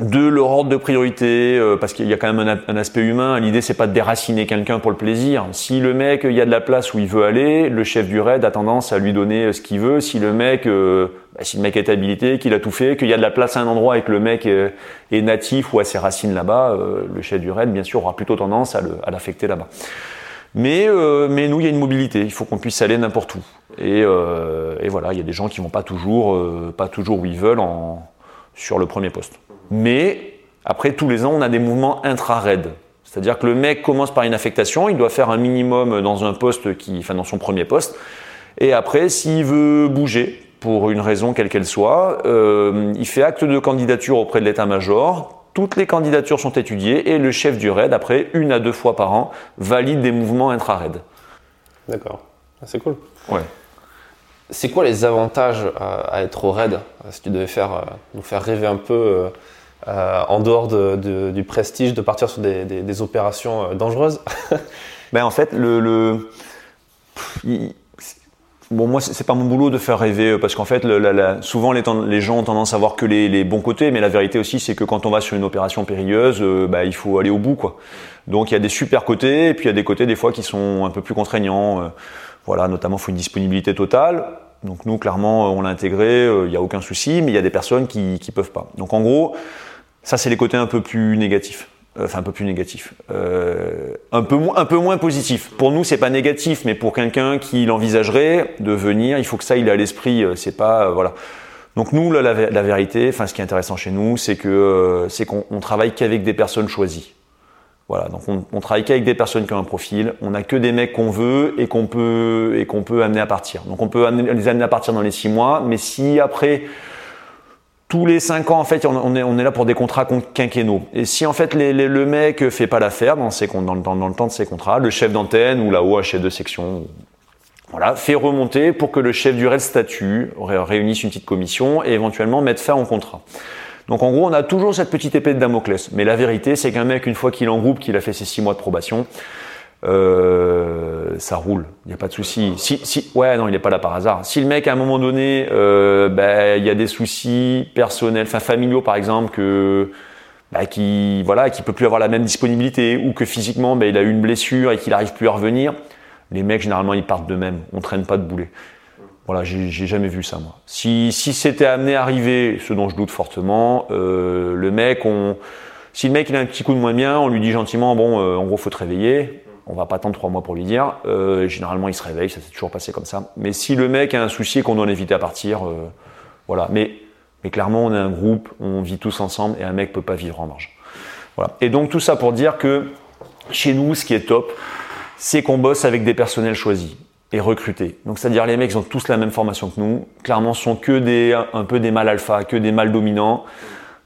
A: de leur ordre de priorité, euh, parce qu'il y a quand même un, aspect humain. L'idée c'est pas de déraciner quelqu'un pour le plaisir. Si le mec, il y a de la place où il veut aller, le chef du raid a tendance à lui donner euh, ce qu'il veut. Si le mec, euh, bah, si le mec est habilité, qu'il a tout fait, qu'il y a de la place à un endroit et que le mec euh, est natif ou a ses racines là-bas, euh, le chef du raid, bien sûr, aura plutôt tendance à l'affecter là-bas. Mais, euh, mais nous, il y a une mobilité. Il faut qu'on puisse aller n'importe où. Et, euh, voilà, il y a des gens qui vont pas toujours, euh, pas toujours où ils veulent en, sur le premier poste. Mais après, tous les ans, on a des mouvements intra-raid. C'est-à-dire que le mec commence par une affectation, il doit faire un minimum dans un poste qui, enfin dans son premier poste. Et après, s'il veut bouger pour une raison quelle qu'elle soit, euh, il fait acte de candidature auprès de l'état-major. Toutes les candidatures sont étudiées et le chef du raid, après une à deux fois par an, valide des mouvements intra-raid.
B: D'accord. Ah, C'est cool.
A: Ouais.
B: C'est quoi les avantages à être au raid Euh, Si tu devais faire, euh, nous faire rêver un peu euh, euh, en dehors de- de- du prestige de partir sur des, opérations euh, dangereuses
A: Ben en fait, le, bon moi c'est pas mon boulot de faire rêver euh, parce qu'en fait souvent les, gens ont tendance à voir que les, bons côtés, mais la vérité aussi c'est que quand on va sur une opération périlleuse, euh, bah, il faut aller au bout quoi. Donc il y a des super côtés et puis il y a des côtés des fois qui sont un peu plus contraignants. euh, voilà, notamment il faut une disponibilité totale. Donc nous clairement euh, on l'a intégré, euh, il n'y a aucun souci, mais il y a des personnes qui qui peuvent pas. Donc en gros ça, c'est les côtés un peu plus négatifs. Euh, Enfin, un peu plus négatifs. Euh, un, peu un peu moins positifs. Pour nous, c'est pas négatif, mais pour quelqu'un qui l'envisagerait de venir, il faut que ça, il ait à l'esprit. euh, C'est pas. voilà. Donc, nous, la, vé- la vérité, enfin, ce qui est intéressant chez nous, c'est que c'est qu'on on travaille qu'avec des personnes choisies. Voilà, donc on, on travaille qu'avec des personnes qui ont un profil. On n'a que des mecs qu'on veut et qu'on peut et peut amener à partir. Donc on peut les amener à partir dans les six mois, mais si après tous les 5 ans, en fait, on est, là pour des contrats quinquennaux. Et si en fait les, le mec fait pas l'affaire dans, dans, dans, dans, le temps de ses contrats, le chef d'antenne ou la OH de section, voilà, fait remonter pour que le chef du REL statut réunisse une petite commission et éventuellement mette fin au contrat. Donc en gros, on a toujours cette petite épée de Damoclès. Mais la vérité, c'est qu'un mec, une fois qu'il est en groupe, qu'il a fait ses 6 mois de probation, euh, ça roule, il n'y a pas de souci. Si, si, ouais, non, il n'est pas là par hasard. Si le mec, à un moment donné, euh, bah, il y a des soucis personnels, enfin familiaux par exemple, que bah, qui voilà, qui peut plus avoir la même disponibilité, ou que physiquement, bah, il a eu une blessure et qu'il n'arrive plus à revenir, les mecs généralement ils partent d'eux-mêmes. On traîne pas de boulet. Voilà, j'ai jamais vu ça moi. Si, si c'était amené à arriver, ce dont je doute fortement, euh, le mec, on, si le mec il a un petit coup de moins bien, on lui dit gentiment bon, euh, en gros faut te réveiller on va pas attendre trois mois pour lui dire. Euh, généralement, il se réveille, ça s'est toujours passé comme ça. Mais si le mec a un souci qu'on doit l'éviter à partir, euh, voilà. Mais, clairement, on est un groupe, on vit tous ensemble et un mec peut pas vivre en marge. Voilà. Et donc tout ça pour dire que chez nous, ce qui est top, c'est qu'on bosse avec des personnels choisis et recrutés. Donc c'est-à-dire les mecs ils ont tous la même formation que nous. Clairement, sont que des un peu des mâles alpha, que des mâles dominants.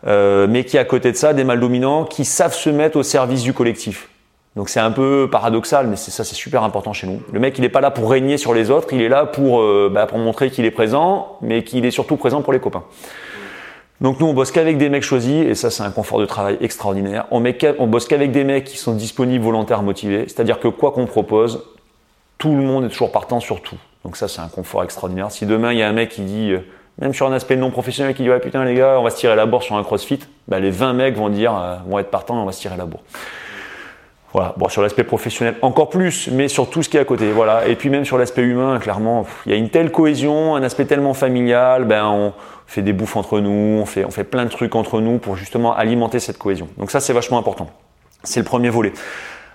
A: Euh, mais qui à côté de ça, des mâles dominants qui savent se mettre au service du collectif. Donc c'est un peu paradoxal, mais ça, c'est super important chez nous. Le mec, il n'est pas là pour régner sur les autres, il est là pour, euh, bah, pour montrer qu'il est présent, mais qu'il est surtout présent pour les copains. Donc nous, on bosse qu'avec des mecs choisis, et ça, c'est un confort de travail extraordinaire. On bosse qu'avec des mecs qui sont disponibles, volontaires, motivés. C'est-à-dire que quoi qu'on propose, tout le monde est toujours partant sur tout. Donc ça, c'est un confort extraordinaire. Si demain, il y a un mec qui dit, euh, même sur un aspect non professionnel, qui dit, ouais, putain, les gars, on va se tirer la bourre sur un crossfit, bah, les 20 mecs vont dire, euh, vont être partants, on va se tirer la bourre. Voilà. Bon, sur l'aspect professionnel, encore plus, mais sur tout ce qui est à côté. Voilà. Et puis même sur l'aspect humain, clairement, il y a une telle cohésion, un aspect tellement familial. Ben, on fait des bouffes entre nous, on fait, plein de trucs entre nous pour justement alimenter cette cohésion. Donc ça, c'est vachement important. C'est le premier volet.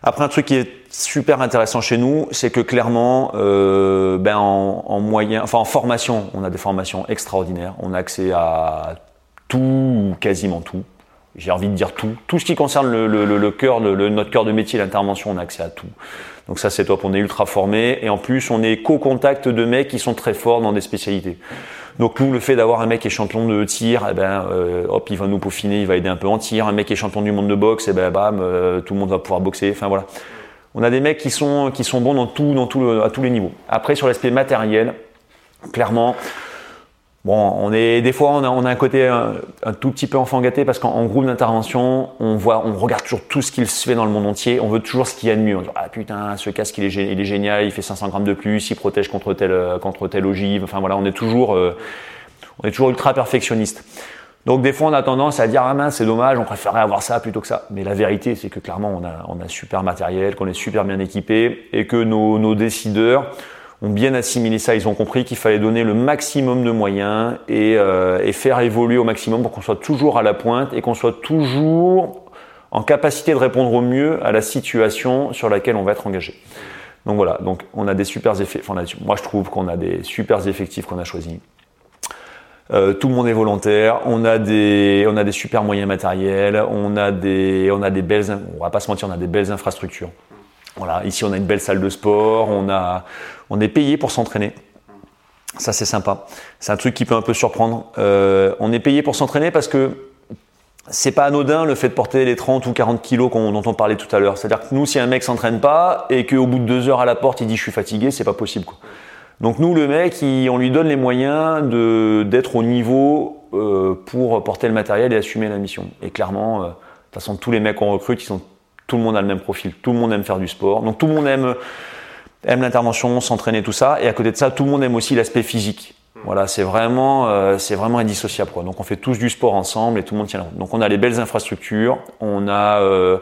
A: Après, un truc qui est super intéressant chez nous, c'est que clairement, euh, ben en, en, moyen, enfin en formation, on a des formations extraordinaires. On a accès à tout, quasiment tout j'ai envie de dire tout. Tout ce qui concerne le, le, le cœur, le, notre cœur de métier, l'intervention, on a accès à tout. Donc ça c'est top, on est ultra formé et en plus on est co-contact de mecs qui sont très forts dans des spécialités. Donc nous, le fait d'avoir un mec champion de tir, eh ben, euh, hop, il va nous peaufiner, il va aider un peu en tir. Un mec champion du monde de boxe, eh ben, bam, euh, tout le monde va pouvoir boxer. Enfin voilà. On a des mecs qui sont, qui sont bons dans tout, dans tout à tous les niveaux. Après, sur l'aspect matériel, clairement, Bon, on est des fois on a, on a un côté un, tout petit peu enfant gâté parce qu'en groupe d'intervention, on voit, on regarde toujours tout ce qu'il se fait dans le monde entier. On veut toujours ce qu'il y a de mieux. On dit ah putain, ce casque il est, il est génial, il fait 500 grammes de plus, il protège contre tel contre telle ogive. Enfin voilà, on est toujours euh, on est toujours ultra perfectionniste. Donc des fois on a tendance à dire ah mince c'est dommage, on préférerait avoir ça plutôt que ça. Mais la vérité c'est que clairement on a on a super matériel, qu'on est super bien équipé et que nos, nos décideurs ont bien assimilé ça. Ils ont compris qu'il fallait donner le maximum de moyens et, euh, et faire évoluer au maximum pour qu'on soit toujours à la pointe et qu'on soit toujours en capacité de répondre au mieux à la situation sur laquelle on va être engagé. Donc voilà, donc on a des super effets. Moi je trouve qu'on a des super effectifs qu'on a choisis. Euh, tout le monde est volontaire. On a des, on a des super moyens matériels. On a des, on a des belles, on va pas se mentir, on a des belles infrastructures. Voilà, ici on a une belle salle de sport, on, a, on est payé pour s'entraîner. Ça c'est sympa. C'est un truc qui peut un peu surprendre. Euh, on est payé pour s'entraîner parce que c'est pas anodin le fait de porter les 30 ou 40 kilos dont on parlait tout à l'heure. C'est-à-dire que nous, si un mec s'entraîne pas et qu'au bout de deux heures à la porte il dit je suis fatigué, c'est pas possible. Donc nous, le mec, on lui donne les moyens d'être au niveau euh, pour porter le matériel et assumer la mission. Et clairement, euh, de toute façon, tous les mecs qu'on recrute, ils sont tout le monde a le même profil, tout le monde aime faire du sport. Donc tout le monde aime, aime l'intervention, s'entraîner, tout ça. Et à côté de ça, tout le monde aime aussi l'aspect physique. Voilà, c'est vraiment, euh, c'est vraiment indissociable. Quoi. Donc on fait tous du sport ensemble et tout le monde tient la route. Donc on a les belles infrastructures. On a, euh,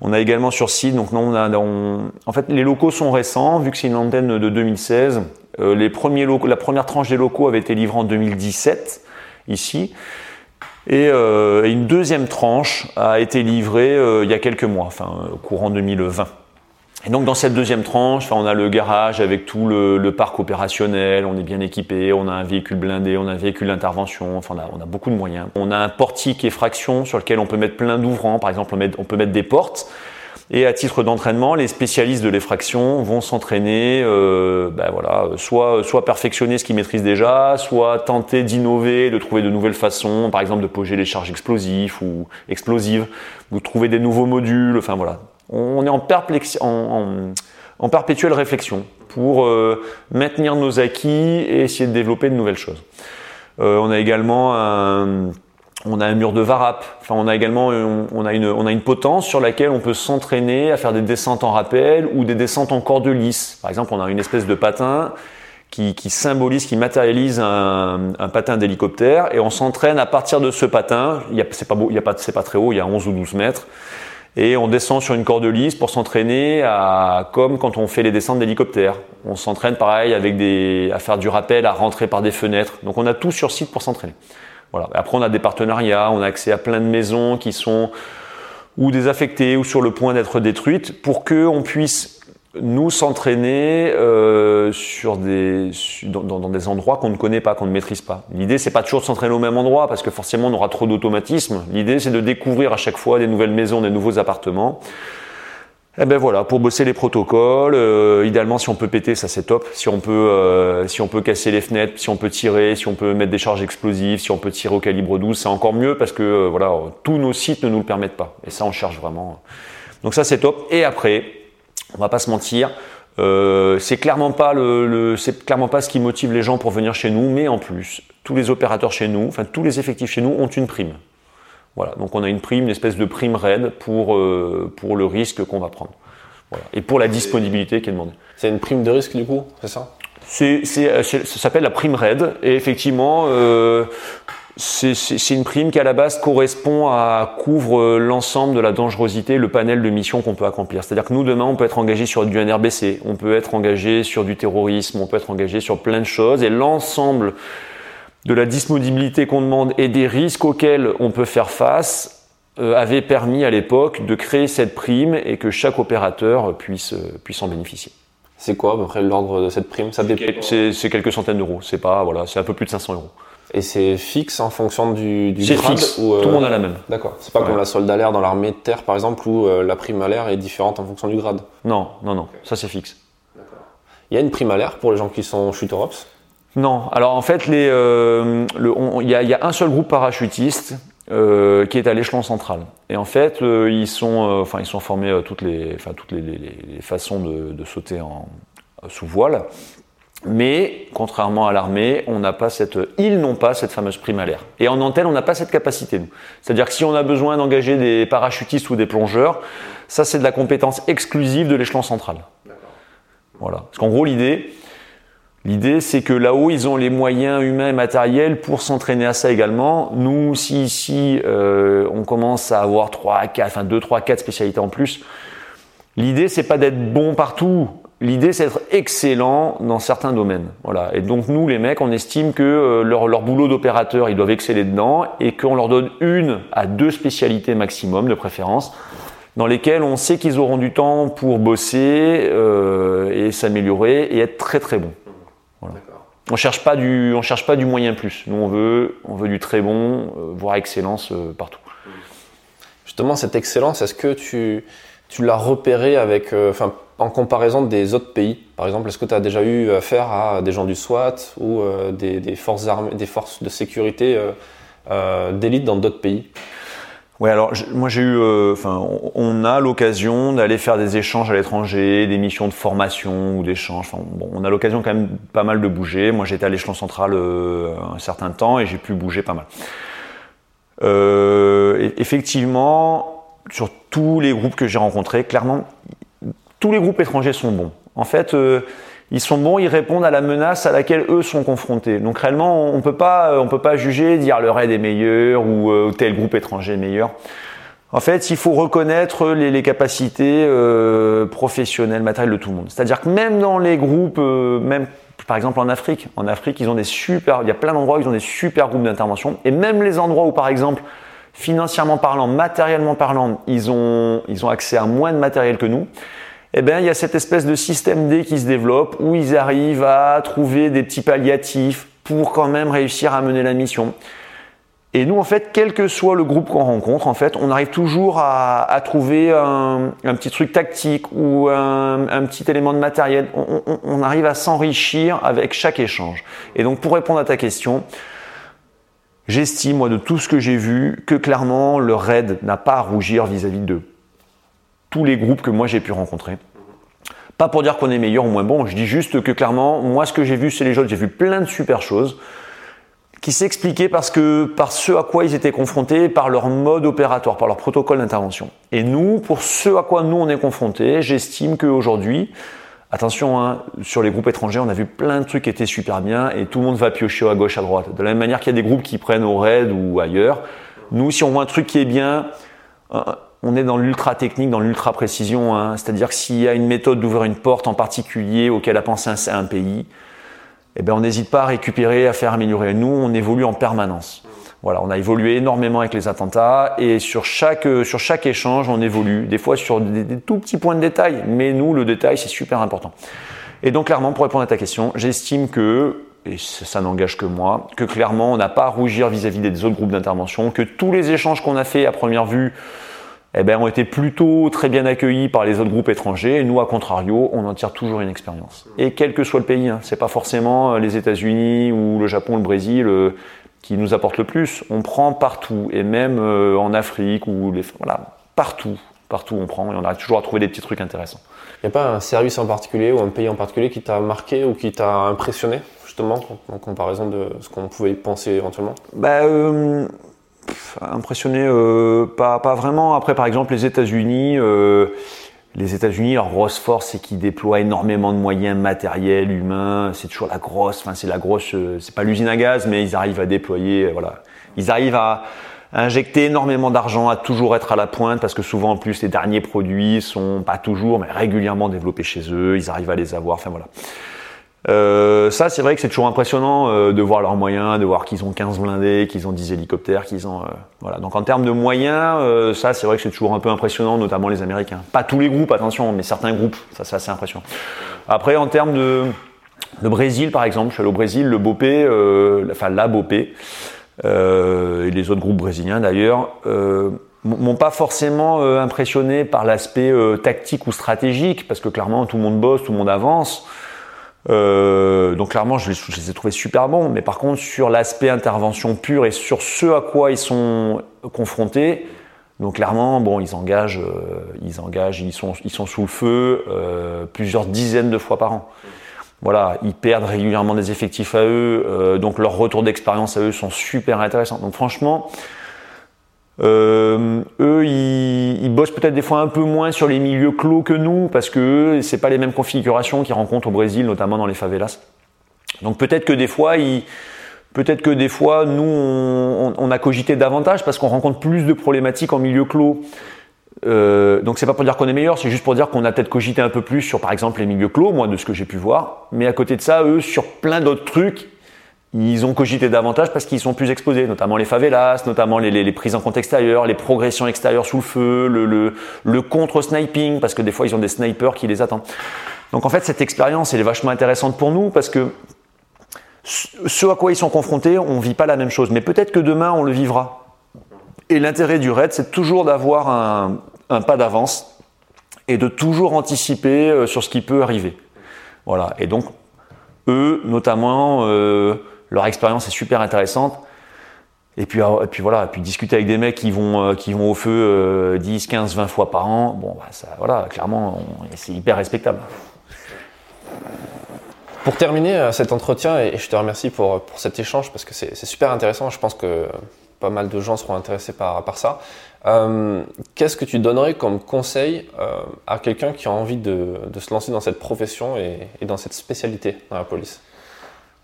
A: on a également sur site. Donc non, on a, en fait, les locaux sont récents vu que c'est une antenne de 2016. Euh, les premiers locaux, la première tranche des locaux avait été livrée en 2017 ici. Euh, et une deuxième tranche a été livrée euh, il y a quelques mois, enfin euh, courant 2020. Et donc dans cette deuxième tranche, on a le garage avec tout le, parc opérationnel, on est bien équipé, on a un véhicule blindé, on a un véhicule d'intervention, enfin on a, beaucoup de moyens. On a un portique et fraction sur lequel on peut mettre plein d'ouvrants, par exemple on, peut mettre des portes. Et à titre d'entraînement, les spécialistes de l'effraction vont s'entraîner, euh, ben voilà, soit, soit perfectionner ce qu'ils maîtrisent déjà, soit tenter d'innover, de trouver de nouvelles façons, par exemple de poser les charges explosives ou explosives, ou trouver des nouveaux modules. Enfin voilà, on est en, en, en, perpétuelle réflexion pour euh, maintenir nos acquis et essayer de développer de nouvelles choses. Euh, on a également un on a un mur de varap. Enfin, on a également on, a une, on a une potence sur laquelle on peut s'entraîner à faire des descentes en rappel ou des descentes en corde lisse. Par exemple, on a une espèce de patin qui, qui symbolise, qui matérialise un, un patin d'hélicoptère et on s'entraîne à partir de ce patin. Il y a, c'est pas beau, il y a pas, pas très haut, il y a 11 ou 12 mètres. Et on descend sur une corde lisse pour s'entraîner à, comme quand on fait les descentes d'hélicoptère. On s'entraîne pareil avec des, à faire du rappel, à rentrer par des fenêtres. Donc on a tout sur site pour s'entraîner. Après, on a des partenariats, on a accès à plein de maisons qui sont ou désaffectées ou sur le point d'être détruites pour qu'on puisse nous s'entraîner euh, dans, des endroits qu'on ne connaît pas, qu'on ne maîtrise pas. L'idée, c'est pas toujours de s'entraîner au même endroit parce que forcément, on aura trop d'automatisme. L'idée, c'est de découvrir à chaque fois des nouvelles maisons, des nouveaux appartements eh ben voilà, pour bosser les protocoles, euh, idéalement si on peut péter, ça c'est top. Si on peut, euh, si on peut casser les fenêtres, si on peut tirer, si on peut mettre des charges explosives, si on peut tirer au calibre 12, c'est encore mieux parce que euh, voilà, tous nos sites ne nous le permettent pas. Et ça, on cherche vraiment. Donc ça c'est top. Et après, on va pas se mentir, c'est clairement pas le, le c'est clairement pas ce qui motive les gens pour venir chez nous, mais en plus, tous les opérateurs chez nous, enfin tous les effectifs chez nous ont une prime. Voilà, donc on a une prime, une espèce de prime RAID pour, euh, pour le risque qu'on va prendre. Voilà. Et pour la disponibilité qui est demandée.
B: C'est une prime de risque du coup, c'est ça?
A: C'est, euh, Ça s'appelle la prime RAID. Et effectivement, euh, c'est, une prime qui à la base correspond à couvre l'ensemble de la dangerosité, le panel de missions qu'on peut accomplir. C'est-à-dire que nous demain on peut être engagé sur du NRBC, on peut être engagé sur du terrorisme, on peut être engagé sur plein de choses et l'ensemble de la disponibilité qu'on demande et des risques auxquels on peut faire face euh, avait permis à l'époque de créer cette prime et que chaque opérateur puisse, euh, puisse en bénéficier.
B: C'est quoi à peu près l'ordre de cette prime?
A: Ça C'est quelques centaines d'euros. C'est pas voilà, c'est un peu plus de 500 euros.
B: Et c'est fixe en fonction du, du
A: C'est fixe. Ou, Tout le monde a la même.
B: D'accord. C'est pas comme la solde à l'air dans l'armée de terre par exemple où euh, la prime à l'air est différente en fonction du grade.
A: Non, non, non. Ça c'est fixe.
B: Il y a une prime à l'air pour les gens qui sont shooter ops?
A: Non. Alors en fait, euh, il y, a un seul groupe parachutiste euh, qui est à l'échelon central. Et en fait, euh, ils sont, enfin, ils sont formés toutes les, toutes les, façons de, sauter en, sous voile. Mais contrairement à l'armée, on n'a pas cette, ils n'ont pas cette fameuse prime à l'air. Et en antenne, on n'a pas cette capacité nous. C'est-à-dire que si on a besoin d'engager des parachutistes ou des plongeurs, ça c'est de la compétence exclusive de l'échelon central. Voilà. Parce qu'en gros, l'idée, L'idée, c'est que là-haut, ils ont les moyens humains et matériels pour s'entraîner à ça également. Nous, si ici, euh, on commence à avoir 3, 4, enfin 2, 3, 4 spécialités en plus, l'idée, c'est pas d'être bon partout. L'idée, c'est d'être excellent dans certains domaines. Voilà. Et donc, nous, les mecs, on estime que euh, leur, boulot d'opérateur, ils doivent exceller dedans et qu'on leur donne une à deux spécialités maximum, de préférence, dans lesquelles on sait qu'ils auront du temps pour bosser euh, et s'améliorer et être très très bons. On cherche pas du, on cherche pas du moyen plus. Nous, on veut, on veut du très bon, euh, voire excellence euh, partout.
B: Justement, cette excellence, est-ce que tu, tu l'as repéré avec, euh, enfin, en comparaison des autres pays? Par exemple, est-ce que tu as déjà eu affaire à des gens du SWAT ou des, des, forces armées, des forces de sécurité d'élite dans d'autres pays?
A: Ouais, alors moi j'ai eu, euh, enfin, on, a l'occasion d'aller faire des échanges à l'étranger, des missions de formation ou d'échanges. Bon, on a l'occasion quand même pas mal de bouger. Moi j'étais à l'échelon central euh, un certain temps et j'ai pu bouger pas mal. Euh, effectivement, sur tous les groupes que j'ai rencontrés, clairement, tous les groupes étrangers sont bons. En fait, euh, ils sont bons, ils répondent à la menace à laquelle eux sont confrontés. Donc réellement, on peut pas, on peut pas juger, dire le raid est meilleur ou euh, tel groupe étranger est meilleur. En fait, il faut reconnaître les, capacités euh, professionnelles, matérielles de tout le monde. C'est-à-dire que même dans les groupes, euh, même par exemple en Afrique, en Afrique, ils ont des super, il y a plein d'endroits où ils ont des super groupes d'intervention. Et même les endroits où, par exemple, financièrement parlant, matériellement parlant, ils ont, ils ont accès à moins de matériel que nous eh bien, il y a cette espèce de système D qui se développe où ils arrivent à trouver des petits palliatifs pour quand même réussir à mener la mission. Et nous, en fait, quel que soit le groupe qu'on rencontre, en fait, on arrive toujours à, trouver un, petit truc tactique ou un, petit élément de matériel. On, arrive à s'enrichir avec chaque échange. Et donc, pour répondre à ta question, j'estime, moi, de tout ce que j'ai vu, que clairement, le raid n'a pas à rougir vis-à-vis de tous les groupes que moi j'ai pu rencontrer. Pas pour dire qu'on est meilleur ou moins bon, je dis juste que clairement, moi, ce que j'ai vu chez les autres, j'ai vu plein de super choses qui s'expliquaient parce que par ce à quoi ils étaient confrontés, par leur mode opératoire, par leur protocole d'intervention. Et nous, pour ce à quoi nous on est confrontés, j'estime qu'aujourd'hui, attention, hein, sur les groupes étrangers, on a vu plein de trucs qui étaient super bien et tout le monde va piocher à gauche, à droite. De la même manière qu'il y a des groupes qui prennent au raid ou ailleurs, nous, si on voit un truc qui est bien, on est dans l'ultra technique, dans l'ultra précision. Hein. C'est-à-dire que s'il y a une méthode d'ouvrir une porte en particulier auquel a pensé un, un pays, eh bien, on n'hésite pas à récupérer, à faire améliorer. Nous, on évolue en permanence. Voilà, on a évolué énormément avec les attentats et sur chaque, sur chaque échange, on évolue. Des fois sur des, tout petits points de détail, mais nous, le détail, c'est super important. Et donc, clairement, pour répondre à ta question, j'estime que, et ça n'engage que moi, que clairement, on n'a pas à rougir vis-à-vis -vis des autres groupes d'intervention, que tous les échanges qu'on a fait à première vue eh ben, ont été plutôt très bien accueillis par les autres groupes étrangers. Et nous, à contrario, on en tire toujours une expérience. Et quel que soit le pays, hein, c'est pas forcément euh, les États-Unis ou le Japon, le Brésil euh, qui nous apportent le plus. On prend partout, et même euh, en Afrique ou les, voilà, partout, partout on prend et on arrive toujours à trouver des petits trucs intéressants.
B: Il n'y a pas un service en particulier ou un pays en particulier qui t'a marqué ou qui t'a impressionné justement en comparaison de ce qu'on pouvait penser éventuellement?
A: Bah, impressionné, euh, pas, pas vraiment. Après, par exemple, les États-Unis, euh, les États-Unis, leur grosse force, c'est qu'ils déploient énormément de moyens matériels, humains. C'est toujours la grosse, enfin, c'est la grosse, euh, c'est pas l'usine à gaz, mais ils arrivent à déployer, voilà. Ils arrivent à, injecter énormément d'argent, à toujours être à la pointe, parce que souvent, en plus, les derniers produits sont pas toujours, mais régulièrement développés chez eux. Ils arrivent à les avoir, enfin voilà. Euh, ça, c'est vrai que c'est toujours impressionnant euh, de voir leurs moyens, de voir qu'ils ont 15 blindés, qu'ils ont 10 hélicoptères, qu'ils ont... Euh, voilà. Donc en termes de moyens, euh, ça, c'est vrai que c'est toujours un peu impressionnant, notamment les Américains. Pas tous les groupes, attention, mais certains groupes, ça, c'est assez impressionnant. Après, en termes de... Le Brésil, par exemple, je suis allé au Brésil, le BOPé, enfin la BOPé, et les autres groupes brésiliens d'ailleurs, m'ont pas forcément impressionné par l'aspect tactique ou stratégique, parce que clairement tout le monde bosse, tout le monde avance. Euh, donc clairement, je les, ai trouvés super bons. Mais par contre, sur l'aspect intervention pure et sur ce à quoi ils sont confrontés, donc clairement, bon, ils engagent, euh, ils engagent, ils sont, ils sont sous le feu euh, plusieurs dizaines de fois par an. Voilà, ils perdent régulièrement des effectifs à eux, donc leurs retours d'expérience à eux sont super intéressants. Donc franchement, euh, eux, ils, bossent peut-être des fois un peu moins sur les milieux clos que nous, parce que c'est pas les mêmes configurations qu'ils rencontrent au Brésil, notamment dans les favelas. Donc peut-être que des fois, ils, peut-être que des fois, nous, on, a cogité davantage parce qu'on rencontre plus de problématiques en milieu clos. Euh, donc c'est pas pour dire qu'on est meilleur, c'est juste pour dire qu'on a peut-être cogité un peu plus sur par exemple les milieux clos, moi de ce que j'ai pu voir. Mais à côté de ça, eux, sur plein d'autres trucs, ils ont cogité davantage parce qu'ils sont plus exposés, notamment les favelas, notamment les, prises en compte extérieures, les progressions extérieures sous le feu, le, contre-sniping, parce que des fois ils ont des snipers qui les attendent. Donc en fait cette expérience elle est vachement intéressante pour nous parce que ce à quoi ils sont confrontés, on ne vit pas la même chose, mais peut-être que demain on le vivra. Et l'intérêt du raid, c'est toujours d'avoir un, un pas d'avance et de toujours anticiper euh, sur ce qui peut arriver. Voilà. Et donc eux, notamment, euh, leur expérience est super intéressante. Et puis, et puis voilà, puis discuter avec des mecs qui vont, euh, qui vont au feu 10, 15, 20 fois par an, bon, bah, ça, voilà, clairement, c'est hyper respectable.
B: Pour terminer euh, cet entretien, et je te remercie pour, pour cet échange parce que c'est super intéressant, je pense que pas mal de gens seront intéressés par, par ça. Euh, Qu'est-ce que tu donnerais comme conseil euh, à quelqu'un qui a envie de, de, se lancer dans cette profession et, et, dans cette spécialité dans la police,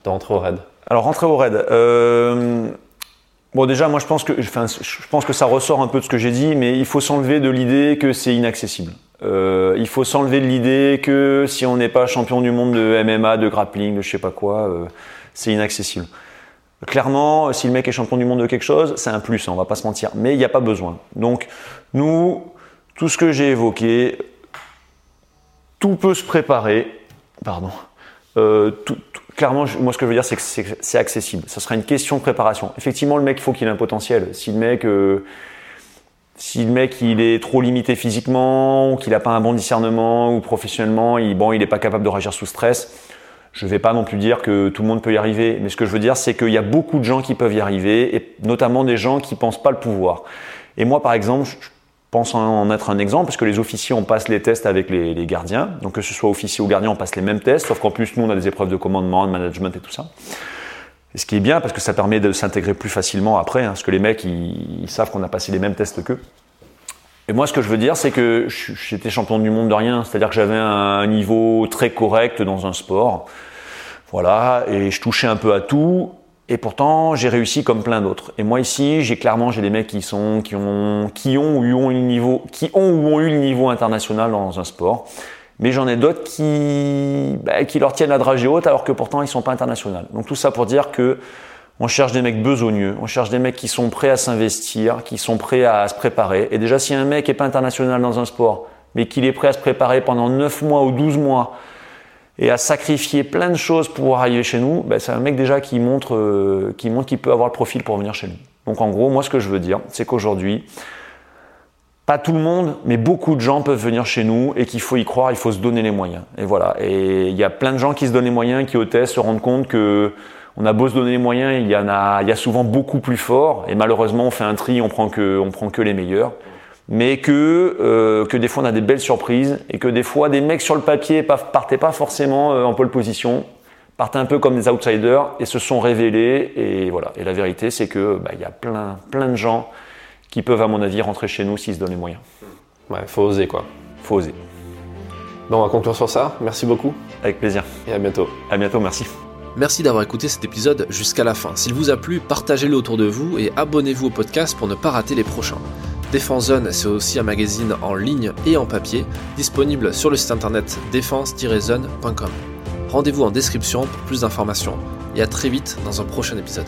B: d'entrer au raid
A: alors rentrer au raid. Euh, bon déjà moi je pense que je pense que ça ressort un peu de ce que j'ai dit, mais il faut s'enlever de l'idée que c'est inaccessible. Euh, il faut s'enlever de l'idée que si on n'est pas champion du monde de MMA, de grappling, de je sais pas quoi, euh, c'est inaccessible. Clairement, si le mec est champion du monde de quelque chose, c'est un plus, on va pas se mentir. Mais il n'y a pas besoin. Donc nous, tout ce que j'ai évoqué, tout peut se préparer. Pardon euh, clairement, moi, ce que je veux dire, c'est que c'est accessible. Ce sera une question de préparation. Effectivement, le mec, il faut qu'il ait un potentiel. Si le mec, euh, si le mec, il est trop limité physiquement, ou qu'il n'a pas un bon discernement, ou professionnellement, il, bon, il n'est pas capable de réagir sous stress, je ne vais pas non plus dire que tout le monde peut y arriver. Mais ce que je veux dire, c'est qu'il y a beaucoup de gens qui peuvent y arriver, et notamment des gens qui pensent pas le pouvoir. Et moi, par exemple, je pense en être un exemple, parce que les officiers, on passe les tests avec les, gardiens. Donc que ce soit officier ou gardien, on passe les mêmes tests, sauf qu'en plus, nous, on a des épreuves de commandement, de management et tout ça. Et ce qui est bien, parce que ça permet de s'intégrer plus facilement après, hein, parce que les mecs, ils, savent qu'on a passé les mêmes tests qu'eux. Et moi, ce que je veux dire, c'est que j'étais champion du monde de rien, c'est-à-dire que j'avais un niveau très correct dans un sport. Voilà, et je touchais un peu à tout. Et pourtant, j'ai réussi comme plein d'autres. Et moi ici, j'ai clairement j'ai des mecs qui sont qui ont qui ont ou ont eu niveau qui ont ou ont eu le niveau international dans un sport. Mais j'en ai d'autres qui bah, qui leur tiennent la dragée haute alors que pourtant ils sont pas internationaux. Donc tout ça pour dire que on cherche des mecs besogneux, on cherche des mecs qui sont prêts à s'investir, qui sont prêts à se préparer. Et déjà, si un mec est pas international dans un sport, mais qu'il est prêt à se préparer pendant 9 mois ou 12 mois et à sacrifier plein de choses pour arriver chez nous, ben c'est un mec déjà qui montre euh, qui qu'il peut avoir le profil pour venir chez nous. Donc en gros, moi ce que je veux dire, c'est qu'aujourd'hui, pas tout le monde, mais beaucoup de gens peuvent venir chez nous et qu'il faut y croire, il faut se donner les moyens. Et voilà. Et il y a plein de gens qui se donnent les moyens, qui au se rendent compte que on a beau se donner les moyens, il y en a, il y a souvent beaucoup plus fort. Et malheureusement, on fait un tri, on prend que, on prend que les meilleurs mais que, euh, que des fois on a des belles surprises et que des fois des mecs sur le papier partaient pas forcément euh, en pole position, partaient un peu comme des outsiders et se sont révélés et voilà. Et la vérité c'est que bah, il y a plein plein de gens qui peuvent à mon avis rentrer chez nous s'ils se donnent les moyens.
B: Ouais, faut oser quoi.
A: Faut oser.
B: Bon, on va conclure sur ça. Merci beaucoup.
A: Avec plaisir.
B: Et à bientôt.
A: À bientôt, merci.
B: Merci d'avoir écouté cet épisode jusqu'à la fin. S'il vous a plu, partagez-le autour de vous et abonnez-vous au podcast pour ne pas rater les prochains. Défense Zone, c'est aussi un magazine en ligne et en papier, disponible sur le site internet défense-zone.com. Rendez-vous en description pour plus d'informations et à très vite dans un prochain épisode.